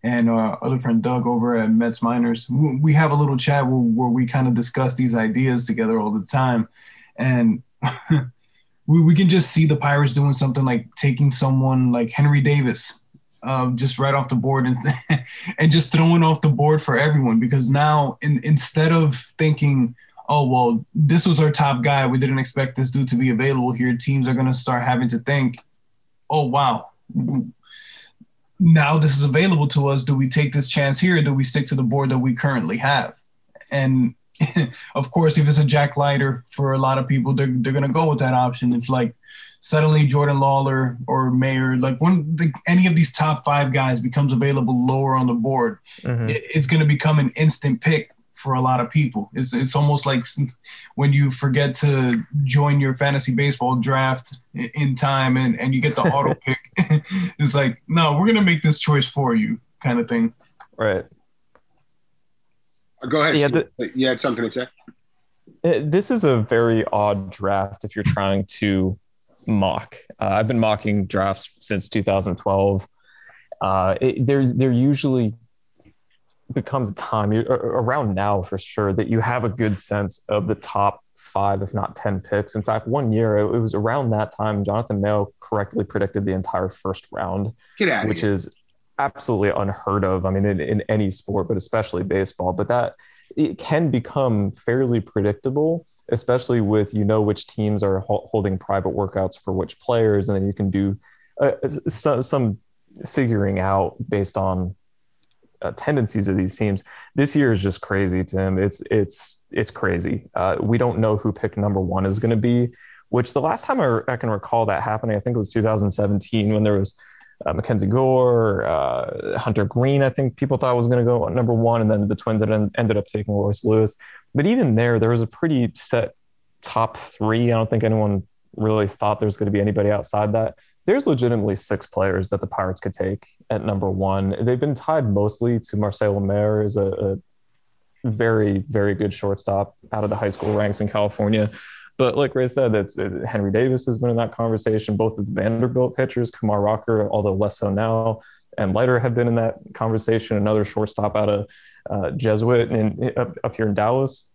and our other friend Doug over at Mets Miners, we have a little chat where, where we kind of discuss these ideas together all the time. And [laughs] we, we can just see the Pirates doing something like taking someone like Henry Davis uh, just right off the board and [laughs] and just throwing off the board for everyone. Because now in, instead of thinking – oh well this was our top guy we didn't expect this dude to be available here teams are going to start having to think oh wow now this is available to us. Do we take this chance here? Or do we stick to the board that we currently have? And [laughs] of course, if it's a Jack Leiter for a lot of people, they're, they're going to go with that option. If like suddenly Jordan Lawlar or Mayer, like when the, any of these top five guys becomes available lower on the board, mm-hmm. it, it's going to become an instant pick for a lot of people. It's, it's almost like when you forget to join your fantasy baseball draft in time and, and you get the auto [laughs] pick. [laughs] it's like, no, we're going to make this choice for you kind of thing. Right. Go ahead. Yeah, the, you had something to say. This is a very odd draft if you're trying to mock. Uh, I've been mocking drafts since 2012. Uh, it, there's there usually becomes a time around now for sure that you have a good sense of the top five, if not 10 picks. In fact, one year it was around that time, Jonathan Mayo correctly predicted the entire first round, which here. is absolutely unheard of. I mean, in, in any sport, but especially baseball. But that it can become fairly predictable, especially with you know which teams are holding private workouts for which players, and then you can do uh, some, some figuring out based on uh, tendencies of these teams. This year is just crazy, Tim. It's it's it's crazy. Uh, we don't know who pick number one is going to be. Which the last time I, I, can recall that happening, I think it was 2017 when there was uh, Mackenzie Gore, uh, Hunter Greene, I think people thought was going to go number one, and then the Twins ended up taking Royce Lewis. But even there, there was a pretty set top three. I don't think anyone really thought there was going to be anybody outside that. There's legitimately six players that the Pirates could take at number one. They've been tied mostly to Marcelo Mayer as a, a very, very good shortstop out of the high school ranks in California. But like Ray said, it's it, Henry Davis has been in that conversation. Both of the Vanderbilt pitchers, Kumar Rocker, although less so now, and Leiter have been in that conversation. Another shortstop out of uh, Jesuit and up, up here in Dallas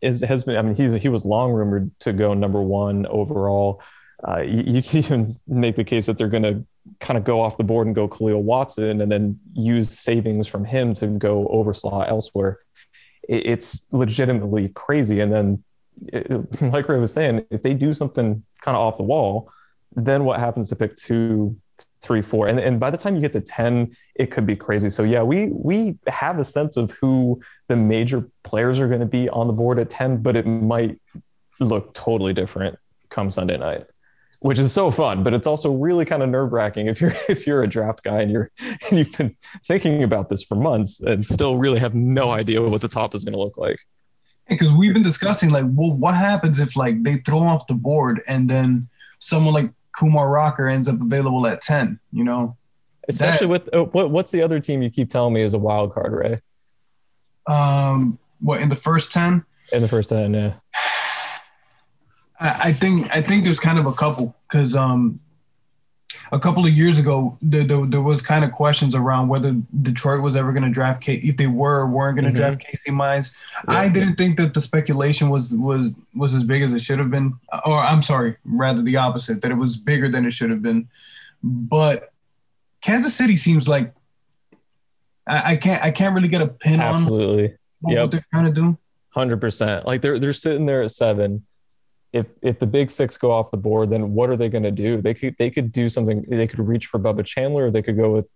is has been. I mean, he he was long rumored to go number one overall. Uh, you, you, can even make the case that they're going to kind of go off the board and go Khalil Watson, and then use savings from him to go overslot elsewhere. It, it's legitimately crazy. And then [laughs] like Ray was saying, if they do something kind of off the wall, then what happens to pick two, three, four, and and by the time you get to ten, it could be crazy. So yeah, we we have a sense of who the major players are going to be on the board at ten, but it might look totally different come Sunday night which is so fun, but it's also really kind of nerve wracking if you're [laughs] if you're a draft guy and you're and you've been thinking about this for months and still really have no idea what the top is going to look like because we've been discussing like, well, what happens if like they throw off the board and then someone like Kumar Rocker ends up available at ten? You know, especially that, with uh, what, what's the other team you keep telling me is a wild card, Ray? Um, what in the first ten? In the first ten, yeah. [sighs] I, I think I think there's kind of a couple because um a couple of years ago, there, there, there was kind of questions around whether Detroit was ever going to draft K- if they were weren't going to mm-hmm. draft Casey Mize. Yeah. I didn't think that the speculation was was was as big as it should have been, or I'm sorry, rather the opposite, that it was bigger than it should have been. But Kansas City seems like I, I can't I can't really get a pin Absolutely. on what, yep. what they're trying to do. Hundred percent. Like they're they're sitting there at seven if if the big six go off the board, then what are they going to do? They could they could do something. They could reach for Bubba Chandler. They could go with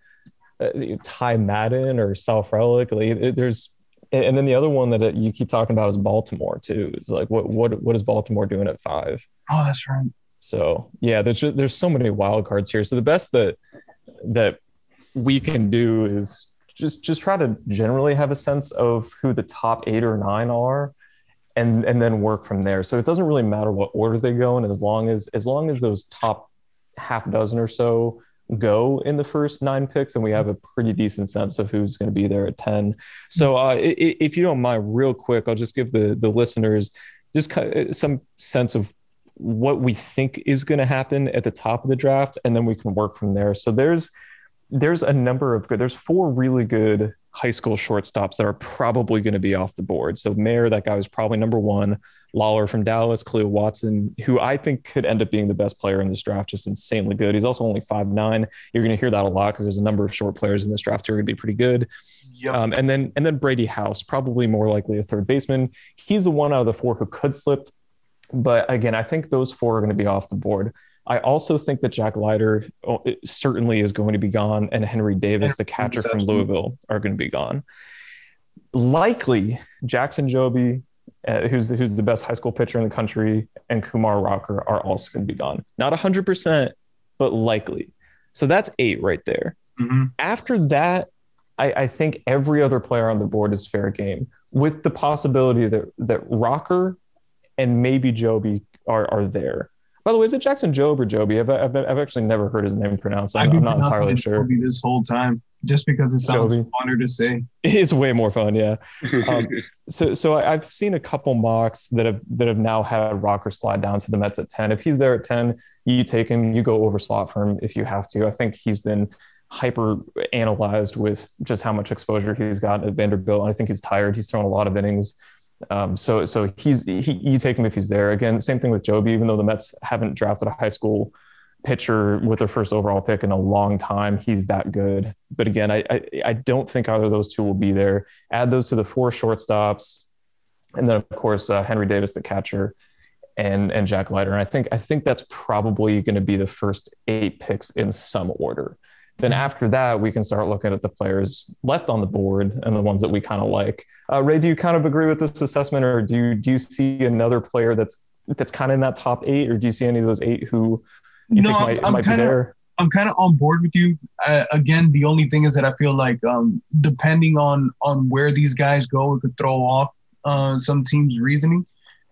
uh, Ty Madden or Frelick. Like, there's and then the other one that you keep talking about is Baltimore too. Is like what what what is Baltimore doing at five? Oh, that's right. So yeah, there's just, there's so many wild cards here. So the best that that we can do is just just try to generally have a sense of who the top eight or nine are and and then work from there. So it doesn't really matter what order they go in, as long as as long as those top half dozen or so go in the first nine picks, and we have a pretty decent sense of who's going to be there at ten. So uh, if you don't mind, real quick, I'll just give the the listeners just some sense of what we think is going to happen at the top of the draft, and then we can work from there. So there's there's a number of good. There's four really good high school shortstops that are probably going to be off the board. So Mayer, that guy was probably number one. Lawlar from Dallas, Khalil Watson, who I think could end up being the best player in this draft, just insanely good. He's also only five nine. You're going to hear that a lot because there's a number of short players in this draft who are going to be pretty good. Yep. Um, and then and then Brady House, probably more likely a third baseman. He's the one out of the four who could slip. But again, I think those four are going to be off the board. I also think that Jack Leiter oh, certainly is going to be gone, and Henry Davis, the catcher from Louisville, are going to be gone. Likely, Jackson Jobe, uh, who's who's the best high school pitcher in the country, and Kumar Rocker are also going to be gone. Not 100%, but likely. So that's eight right there. Mm-hmm. After that, I, I, think every other player on the board is fair game, with the possibility that that Rocker and maybe Joby are are there. By the way, is it Jackson Job or Joby? I've, I've, I've actually never heard his name pronounced. I'm, I'm not entirely sure. This whole time, just because it sounds Joby. funner to say. [laughs] It's way more fun, yeah. Um, [laughs] so, so I've seen a couple mocks that have that have now had Rocker slide down to the Mets at ten. If he's there at ten, you take him. You go over slot for him if you have to. I think he's been hyper analyzed with just how much exposure he's got at Vanderbilt. I think he's tired. He's thrown a lot of innings. Um, so so he's he, you take him if he's there. Again, same thing with Joby. Even though the Mets haven't drafted a high school pitcher with their first overall pick in a long time, he's that good. But again, I, I I don't think either of those two will be there. Add those to the four shortstops, and then of course uh, Henry Davis, the catcher, and and Jack Leiter. And I think I think that's probably going to be the first eight picks in some order. Then after that, we can start looking at the players left on the board and the ones that we kind of like. Uh, Ray, do you kind of agree with this assessment, or do you do you see another player that's that's kind of in that top eight, or do you see any of those eight who you no, think might, I'm, might kinda, be there? I'm kind of on board with you. Uh, again, the only thing is that I feel like um, depending on on where these guys go, it could throw off uh, some teams' reasoning,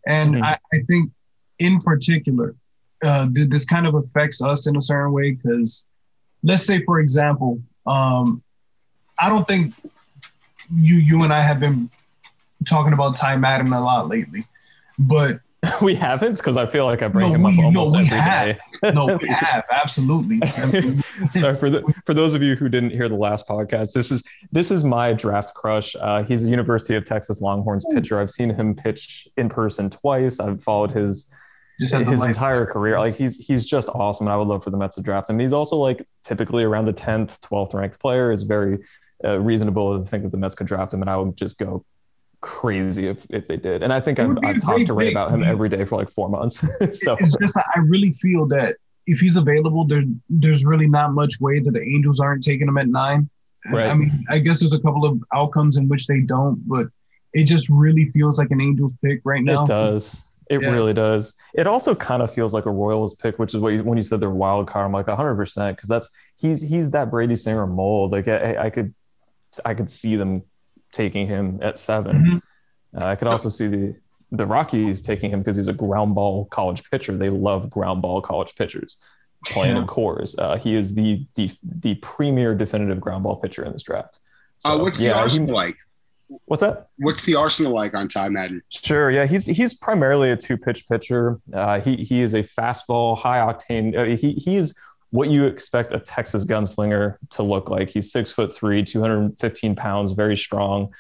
and mm-hmm. I, I, think in particular, uh, this kind of affects us in a certain way because let's say, for example, um, I don't think you you and I have been talking about Ty Madden a lot lately, but [laughs] we haven't because I feel like I bring no, him we, up almost no, we every have. day. no, we have absolutely. [laughs] so for the, for those of you who didn't hear the last podcast, this is this is my draft crush. Uh, he's a University of Texas Longhorns pitcher. I've seen him pitch in person twice. I've followed his his entire career. Like he's he's just awesome. And I would love for the Mets to draft him. He's also like typically around the 10th, 12th ranked player. Is very uh, reasonable to think that the Mets could draft him, and I would just go crazy if, if they did. And I think I've, I've talked to Ray about him every day for like four months. [laughs] so it's just I really feel that if he's available, there's there's really not much way that the Angels aren't taking him at nine. Right. I mean, I guess there's a couple of outcomes in which they don't, but it just really feels like an Angels pick right now. It does. It yeah. really does. It also kind of feels like a Royals pick, which is what you, when you said they're wild card. I'm like 100 percent because that's he's he's that Brady Singer mold. Like I, I, could I could see them taking him at 7 mm-hmm. uh, I could also see the the Rockies taking him because he's a ground ball college pitcher. They love ground ball college pitchers playing yeah. in Coors. Uh, he is the, the the premier definitive ground ball pitcher in this draft. Uh, so, uh, what's yeah, he, like? What's that? What's the arsenal like on Ty Madden? Sure. Yeah, he's he's primarily a two pitch pitcher. Uh, he he is a fastball, high octane. Uh, he he is what you expect a Texas gunslinger to look like. He's six foot three, 215 pounds, very strong.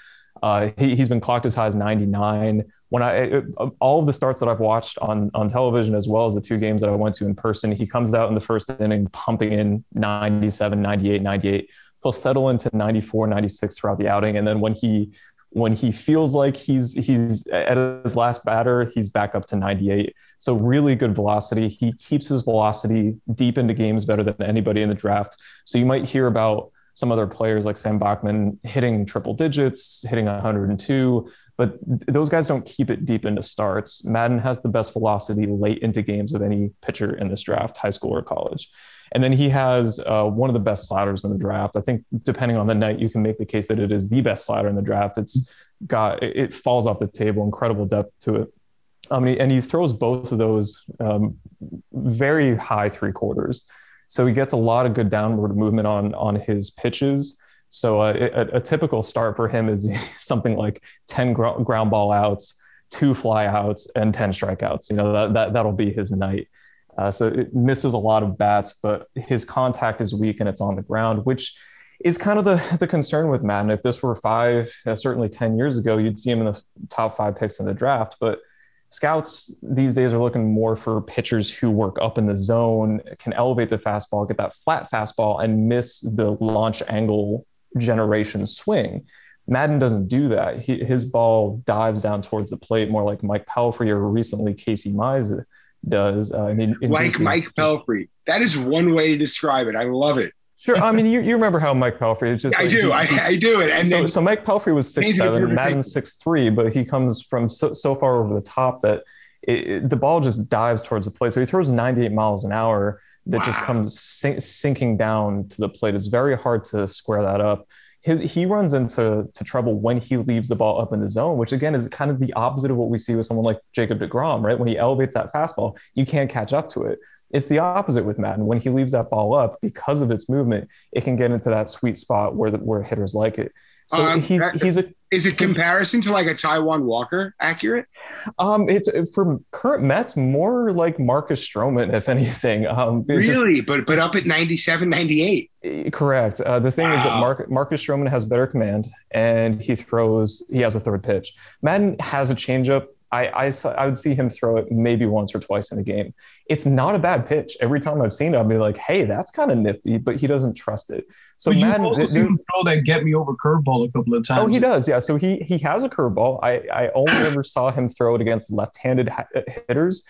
Uh, he, has been clocked as high as 99. When I it, all of the starts that I've watched on on television, as well as the two games that I went to in person, he comes out in the first inning pumping in 97, 98, 98 he'll settle into 94 96 throughout the outing. And then when he when he feels like he's he's at his last batter he's back up to 98 so really good velocity. He keeps his velocity deep into games better than anybody in the draft. So you might hear about some other players like sam bachman hitting triple digits hitting 102 but those guys don't keep it deep into starts. Madden has the best velocity late into games of any pitcher in this draft high school or college and then he has uh, one of the best sliders in the draft. I think depending on the night, you can make the case that it is the best slider in the draft. It's got it falls off the table, incredible depth to it. Um, and, he, throws both of those um, very high three quarters. So he gets a lot of good downward movement on on his pitches. So uh, a, a, typical start for him is [laughs] something like 10 gr- ground ball outs, two fly outs, and 10 strikeouts. You know, that, that, that'll be his night. Uh, so it misses a lot of bats, but his contact is weak and it's on the ground, which is kind of the, the concern with Madden. If this were five, uh, certainly 10 years ago, you'd see him in the top five picks in the draft. But scouts these days are looking more for pitchers who work up in the zone, can elevate the fastball, get that flat fastball, and miss the launch angle generation swing. Madden doesn't do that. He, his ball dives down towards the plate more like Mike Pelfrey or recently Casey Mize does. Uh, like Mike Pelfrey. That is one way to describe it. I love it. Sure. I mean, you, you remember how Mike Pelfrey is just. [laughs] I like, do. he- I, I do it. And so, then, so Mike Pelfrey was six seven, Madden's six three, but he comes from so, so far over the top that it, it- the ball just dives towards the plate. So he throws 98 miles an hour that just comes sink, sinking down to the plate. It's very hard to square that up. His, he runs into to trouble when he leaves the ball up in the zone, which again is kind of the opposite of what we see with someone like Jacob DeGrom, right? When he elevates that fastball, you can't catch up to it. It's the opposite with Madden. When he leaves that ball up, because of its movement, it can get into that sweet spot where the, where hitters like it. So Um, he's that- he's a is it comparison to like a Taijuan Walker accurate? um it's for current Mets more like Marcus Stroman if anything. Um it just- Really? But but up at 97, 98. eh, correct. Uh, the thing is that Mark, Marcus Stroman has better command and he throws he has a third pitch. Madden has a changeup. I, I I would see him throw it maybe once or twice in a game. It's not a bad pitch. Every time I've seen it, I'll be like, hey, that's kind of nifty, but he doesn't trust it. So but you Madden, also th- see him throw that get me over curveball a couple of times. Oh, he does. Yeah. So he he has a curveball. I I only [coughs] ever saw him throw it against left-handed ha- uh, hitters.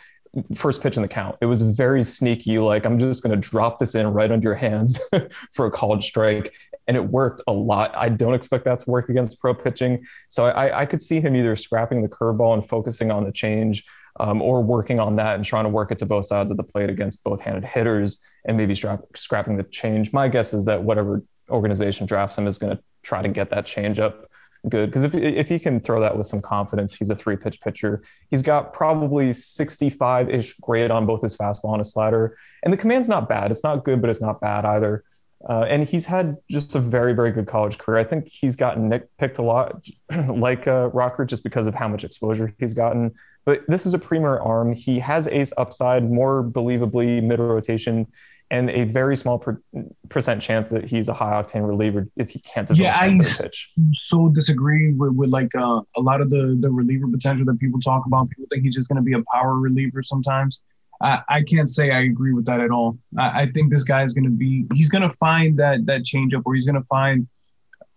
First pitch in the count. It was very sneaky. Like I'm just going to drop this in right under your hands [laughs] for a called strike, and it worked a lot. I don't expect that to work against pro pitching. So I I could see him either scrapping the curveball and focusing on the change. Um, or working on that and trying to work it to both sides of the plate against both handed hitters and maybe strap, scrapping the change. My guess is that whatever organization drafts him is going to try to get that change up good because if, if he can throw that with some confidence he's a three pitch pitcher he's got probably 65 ish grade on both his fastball and his slider and the command's not bad it's not good but it's not bad either uh, and he's had just a very very good college career i think he's gotten nick picked a lot [clears throat] like uh, rocker just because of how much exposure he's gotten but this is a premier arm he has ace upside more believably mid rotation and a very small per- percent chance that he's a high octane reliever if he can't develop Yeah, I- pitch. so disagree with, with like uh, a lot of the the reliever potential that people talk about. People think he's just going to be a power reliever sometimes. I, I can't say I agree with that at all. I, I think this guy is going to be he's going to find that that changeup or he's going to find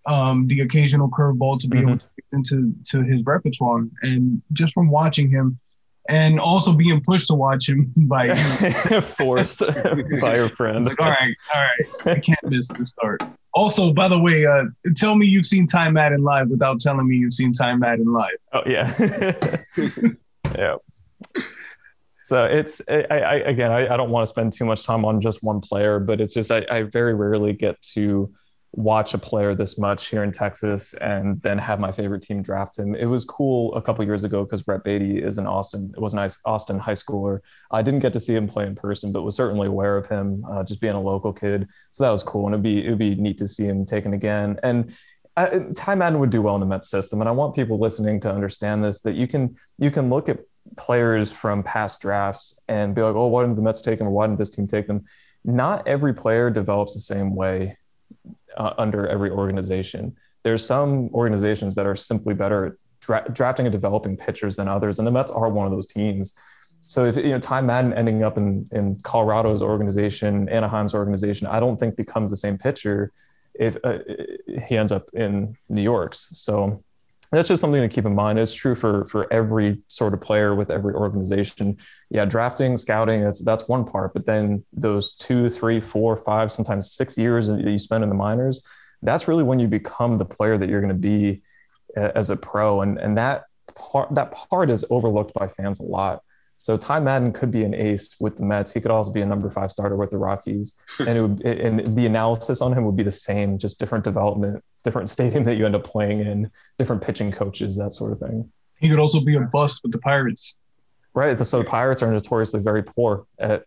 um, the occasional curveball to be able to fit into to his repertoire. And just from watching him, and also being pushed to watch him [laughs] by you, [laughs] forced [laughs] by your friend. like all right, all right, I can't miss the start. Also, by the way, uh, tell me you've seen Ty Madden live without telling me you've seen Ty Madden live. Oh yeah, yeah. So it's I, I again I, I don't want to spend too much time on just one player, but it's just I, I very rarely get to watch a player this much here in Texas and then have my favorite team draft him. It was cool a couple years ago because Brett Baty is an Austin. It was a nice Austin high schooler. I didn't get to see him play in person, but was certainly aware of him, uh, just being a local kid. So that was cool, and it'd be it'd be neat to see him taken again. And uh, Ty Madden would do well in the Mets system, and I want people listening to understand this that you can you can look at players from past drafts and be like, oh, why didn't the Mets take them or why didn't this team take them? Not every player develops the same way uh, under every organization. There's some organizations that are simply better at dra- drafting and developing pitchers than others, and the Mets are one of those teams. So if you know Ty Madden ending up in in Colorado's organization, Anaheim's organization, I don't think becomes the same pitcher if uh, he ends up in New York's. So that's just something to keep in mind. It's true for for every sort of player with every organization. Yeah, drafting, scouting, that's that's one part, but then those two, three, four, five, sometimes six years that you spend in the minors, that's really when you become the player that you're going to be as a pro, and and that part that part is overlooked by fans a lot. So Ty Madden could be an ace with the Mets. He could also be a number five starter with the Rockies, [laughs] and it would, and the analysis on him would be the same, just different development, different stadium [laughs] that you end up playing in, different pitching coaches, that sort of thing. He could also be a bust with the Pirates. Right. So the Pirates are notoriously very poor at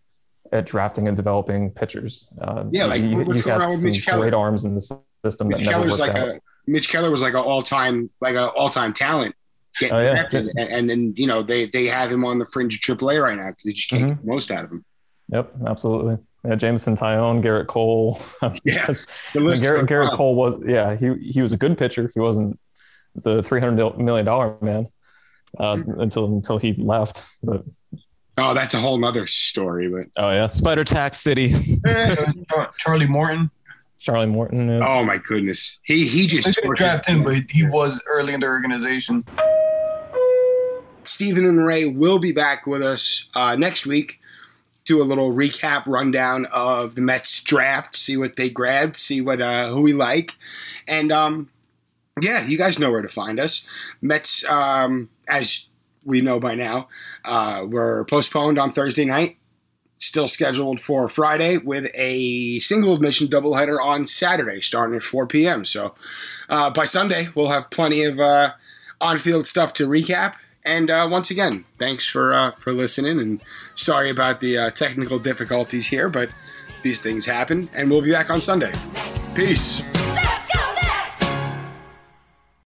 at drafting and developing pitchers. Uh, Yeah, like, you, what's you going got on with some Mitch Keller? great arms in the system that Mitch never Keller's worked like out. a Mitch Keller was like an all time like an all time talent. Getting Oh, yeah. drafted. and, and then you know they they have him on the fringe of AAA right now because they just can't Mm-hmm. get the most out of him. Yep, absolutely. Yeah, Jameson Taillon, Gerrit Cole. [laughs] Yeah, That's- the list Gerrit, Gerrit. Cole was yeah he he was a good pitcher. He wasn't the three hundred million dollar man uh, until until he left. But Oh, that's a whole nother story. But oh yeah, Spider Tack City, [laughs] [laughs] Charlie Morton. Charlie Morton. yeah. oh my goodness, he he just They draft him, but he was early in the organization. Stephen and Ray will be back with us uh, next week. Do a little recap rundown of the Mets draft, see what they grabbed, see what uh, who we like, and um, yeah, you guys know where to find us. Mets, um, as we know by now, uh, were postponed on Thursday night. Still scheduled for Friday with a single admission doubleheader on Saturday, starting at 4 p.m. So uh, by Sunday, we'll have plenty of uh, on-field stuff to recap. And uh, once again, thanks for uh, for listening. And sorry about the uh, technical difficulties here, but these things happen. And we'll be back on Sunday. Peace.